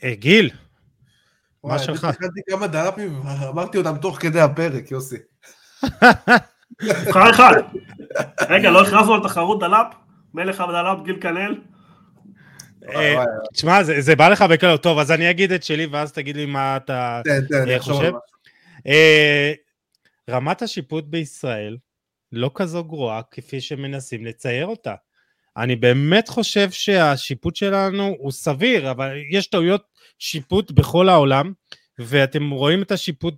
אה, גיל, מה שלך? אני הכנתי כמה דלפים, אמרתי אותם תוך כדי הפרק, יוסי. נבחר אחד. רגע, לא הכרזנו על תחרות דלאפ? מלך הדלאפ גיל כנל? אה, תשמע, זה בא לך בקלות. טוב, אז אני אגיד את שלי, ואז תגיד לי מה אתה אה, חושב. אה, רמת השיפוט בישראל לא כזו גרועה כפי שמנסים לצייר אותה. אני באמת חושב שהשיפוט שלנו הוא סביר, אבל יש טעויות שיפוט בכל העולם, ואתם רואים את השיפוט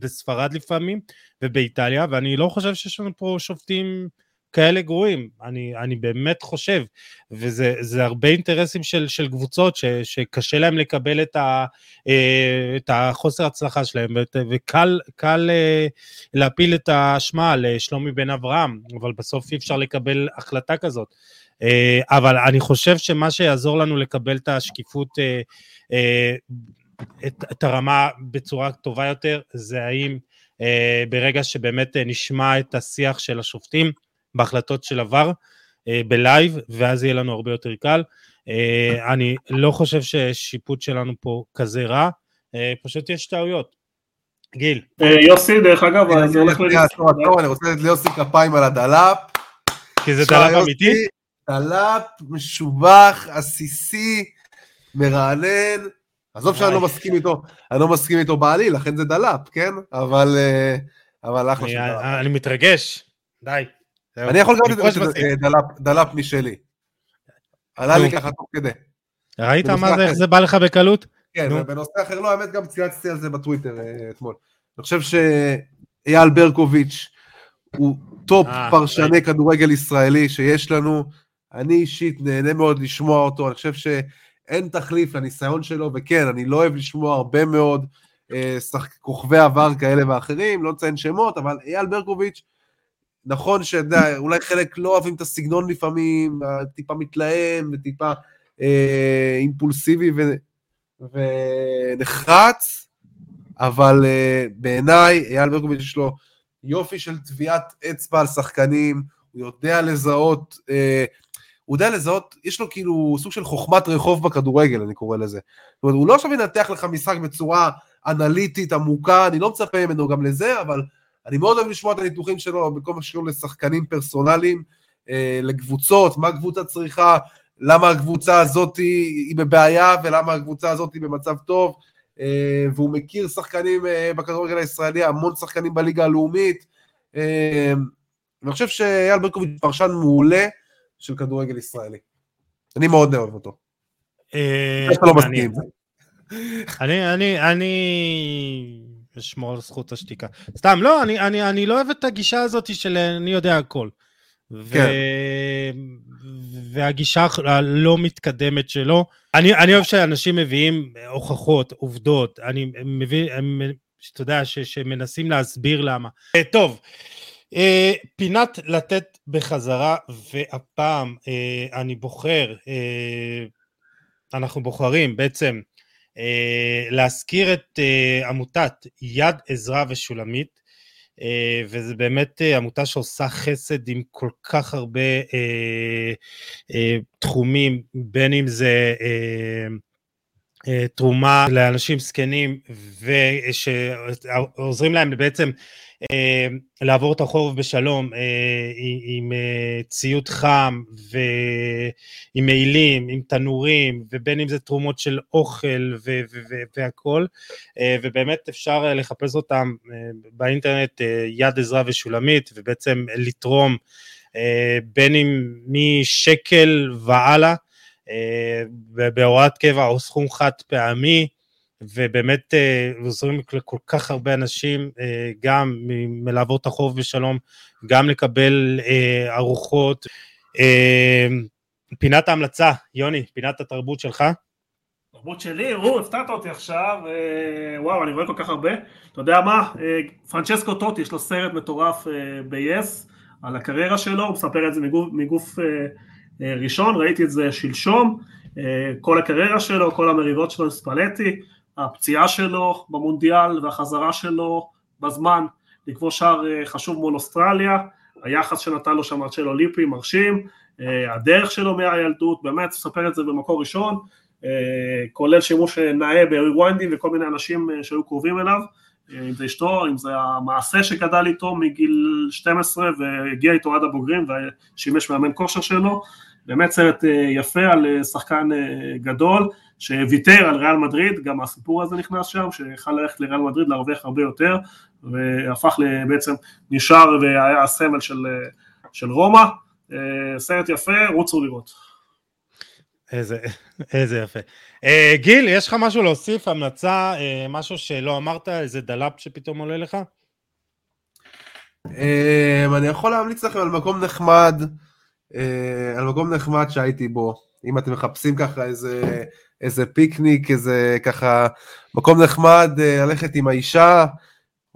בספרד לפעמים, ובאיטליה, ואני לא חושב שיש לנו פה שופטים כאלה גרועים, אני, אני באמת חושב, וזה הרבה אינטרסים של, של קבוצות ש, שקשה להם לקבל את, ה, אה, את החוסר הצלחה שלהם, וקל קל אה, להפיל את האשמה לשלומי בן אברהם, אבל בסוף אי אפשר לקבל החלטה כזאת. אה, אבל אני חושב שמה שיעזור לנו לקבל את השקיפות, את, את הרמה בצורה טובה יותר, זה האם ברגע שבאמת נשמע את השיח של השופטים, בהחלטות של עבר אה, בלייב, ואז יהיה לנו הרבה יותר קל. אה, אני לא חושב ששיפוט שלנו פה כזה רע, אה, פשוט יש טעויות. גיל. יוסי, דרך אגב, זה הולך אני רוצה לתת ליוסי כפיים על הדלאפ. כי זה דלאפ אמיתי? דלאפ משובח, עסיסי, מרענן. עזוב שאני לא מסכים איתו, אני לא מסכים איתו בעליל, לכן זה דלאפ, כן? אבל, אבל אחלה של דלאפ. אני מתרגש, די. אני יכול גם לתת דלאפ משלי. עלה לי ככה תוך כדי. ראית מה זה, איך זה בא לך בקלות? כן, ובנושא אחר, לא, האמת גם צייצתי על זה בטוויטר אה, אתמול. אני חושב שאייל ברקוביץ' הוא טופ אה, פרשני כדורגל ישראלי שיש לנו. אני אישית נהנה מאוד לשמוע אותו, אני חושב שאין תחליף לניסיון שלו, וכן, אני לא אוהב לשמוע הרבה מאוד אה, כוכבי עבר כאלה ואחרים, לא נציין שמות, אבל אייל ברקוביץ' נכון שאולי חלק לא אוהבים את הסגנון לפעמים, טיפה מתלהם וטיפה אה, אימפולסיבי ו, ונחרץ, אבל אה, בעיניי אייל ברקוביץ' יש לו יופי של טביעת אצבע על שחקנים, הוא יודע לזהות, אה, הוא יודע לזהות, יש לו כאילו סוג של חוכמת רחוב בכדורגל, אני קורא לזה. זאת אומרת, הוא לא עכשיו ינתח לך משחק בצורה אנליטית עמוקה, אני לא מצפה ממנו גם לזה, אבל אני מאוד אוהב לשמוע את הניתוחים שלו בכל מה שקשור לשחקנים פרסונליים, אה, לקבוצות, מה הקבוצה צריכה, למה הקבוצה הזאת היא בבעיה ולמה הקבוצה הזאת היא במצב טוב, אה, והוא מכיר שחקנים אה, בכדורגל הישראלי, המון שחקנים בליגה הלאומית. אני חושב שאייל ברקוביץ' פרשן מעולה של כדורגל ישראלי. אני מאוד אוהב אותו. לא אני, אני, אני לשמור על זכות השתיקה. סתם, לא, אני, אני, אני לא אוהב את הגישה הזאת של אני יודע הכל. ו... כן. והגישה הלא מתקדמת שלו. אני, אני אוהב שאנשים מביאים הוכחות, עובדות, אני מבין, אתה יודע, ש, שמנסים להסביר למה. אה, טוב, אה, פינת לתת בחזרה, והפעם אה, אני בוחר, אנחנו בוחרים בעצם להזכיר את אה, עמותת יד עזרא ושולמית, אה, וזה באמת עמותה שעושה חסד עם כל כך הרבה תחומים, בין אם זה תרומה לאנשים זקנים ושעוזרים להם בעצם אה, לעבור את החורף בשלום אה, עם אה, ציוד חם ועם מעילים, עם תנורים, ובין אם זה תרומות של אוכל והכול, ובאמת אפשר לחפש אותם באינטרנט יד עזרא ושולמית, ובעצם לתרום בין אם משקל והלאה, בהוראת קבע או סכום חד פעמי, ובאמת אה, עוזרים לכל כך הרבה אנשים, אה, גם מלעבור החוב בשלום, גם לקבל אה, ארוחות. פינת ההמלצה, יוני, פינת התרבות שלך. תרבות שלי, הוא, הפתעת אותי עכשיו, וואו, אני רואה כל כך הרבה. אתה יודע מה? פרנצ'סקו טוטי, יש לו סרט מטורף ב-yes על הקריירה שלו, הוא מספר את זה מגוף, מגוף ראשון, ראיתי את זה שלשום, כל הקריירה שלו, כל המריבות שלו ספלטי, הפציעה שלו במונדיאל והחזרה שלו בזמן לכבוש שער אה, חשוב מול אוסטרליה, היחס שנתן לו שם ארצ'ל אולימפי מרשים, אה, הדרך שלו מהילדות, באמת, ספר את זה במקור ראשון, אה, כולל שימוש נאה בריוויינדים וכל מיני אנשים שהיו קרובים אליו, אם זה אשתו, אם זה המעשה שגדל איתו מגיל 12 והגיע איתו עד הבוגרים ושימש מאמן כושר שלו, באמת סרט יפה על שחקן גדול שוויתר על ריאל מדריד, גם הסיפור הזה נכנס שם, שיכל ללכת לריאל מדריד להרוויח הרבה יותר, והפך בעצם, נשאר והיה הסמל של, של רומא, סרט יפה, רוצו לראות. איזה, איזה יפה. Uh, גיל, יש לך משהו להוסיף, המלצה, uh, משהו שלא אמרת, איזה דלאפ שפתאום עולה לך? Uh, אני יכול להמליץ לכם על מקום נחמד, uh, על מקום נחמד שהייתי בו. אם אתם מחפשים ככה איזה, איזה פיקניק, איזה ככה מקום נחמד, uh, ללכת עם האישה,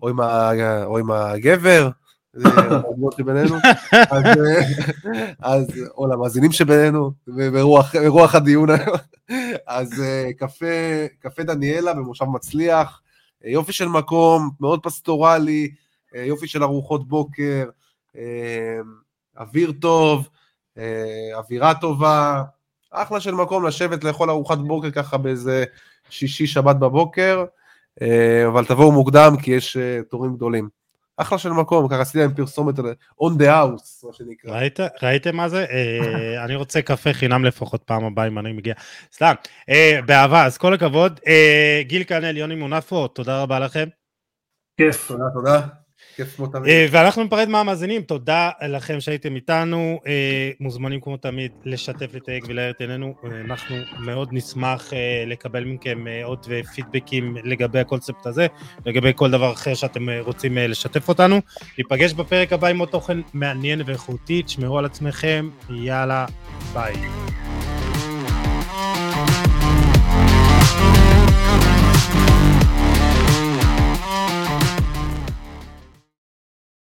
או עם, ה, או עם הגבר, למאזינות שבינינו, אז, אז, או למאזינים שבינינו, ברוח, ברוח הדיון היום, אז קפה, קפה דניאלה במושב מצליח, יופי של מקום, מאוד פסטורלי, יופי של ארוחות בוקר, אוויר טוב, אווירה טובה, אחלה של מקום לשבת לאכול ארוחת בוקר ככה באיזה שישי שבת בבוקר, אבל תבואו מוקדם כי יש תורים גדולים. אחלה של מקום, ככה עשיתי להם פרסומת on the house, מה שנקרא. ראית, ראיתם מה זה? אה, אני רוצה קפה חינם לפחות פעם הבאה אם אני מגיע. סתם, אה, באהבה, אז כל הכבוד. אה, גיל קנל, יוני מונפו, תודה רבה לכם. כיף. תודה, תודה. אה, ואנחנו ניפרד מהמאזינים, תודה לכם שהייתם איתנו, אה, מוזמנים כמו תמיד לשתף, לתייג ולהאר את עינינו, אה, אנחנו מאוד נשמח לקבל מכם עוד פידבקים לגבי הקונספט הזה, לגבי כל דבר אחר שאתם רוצים לשתף אותנו. ניפגש בפרק הבא עם עוד תוכן מעניין ואיכותי, תשמרו על עצמכם, יאללה, ביי.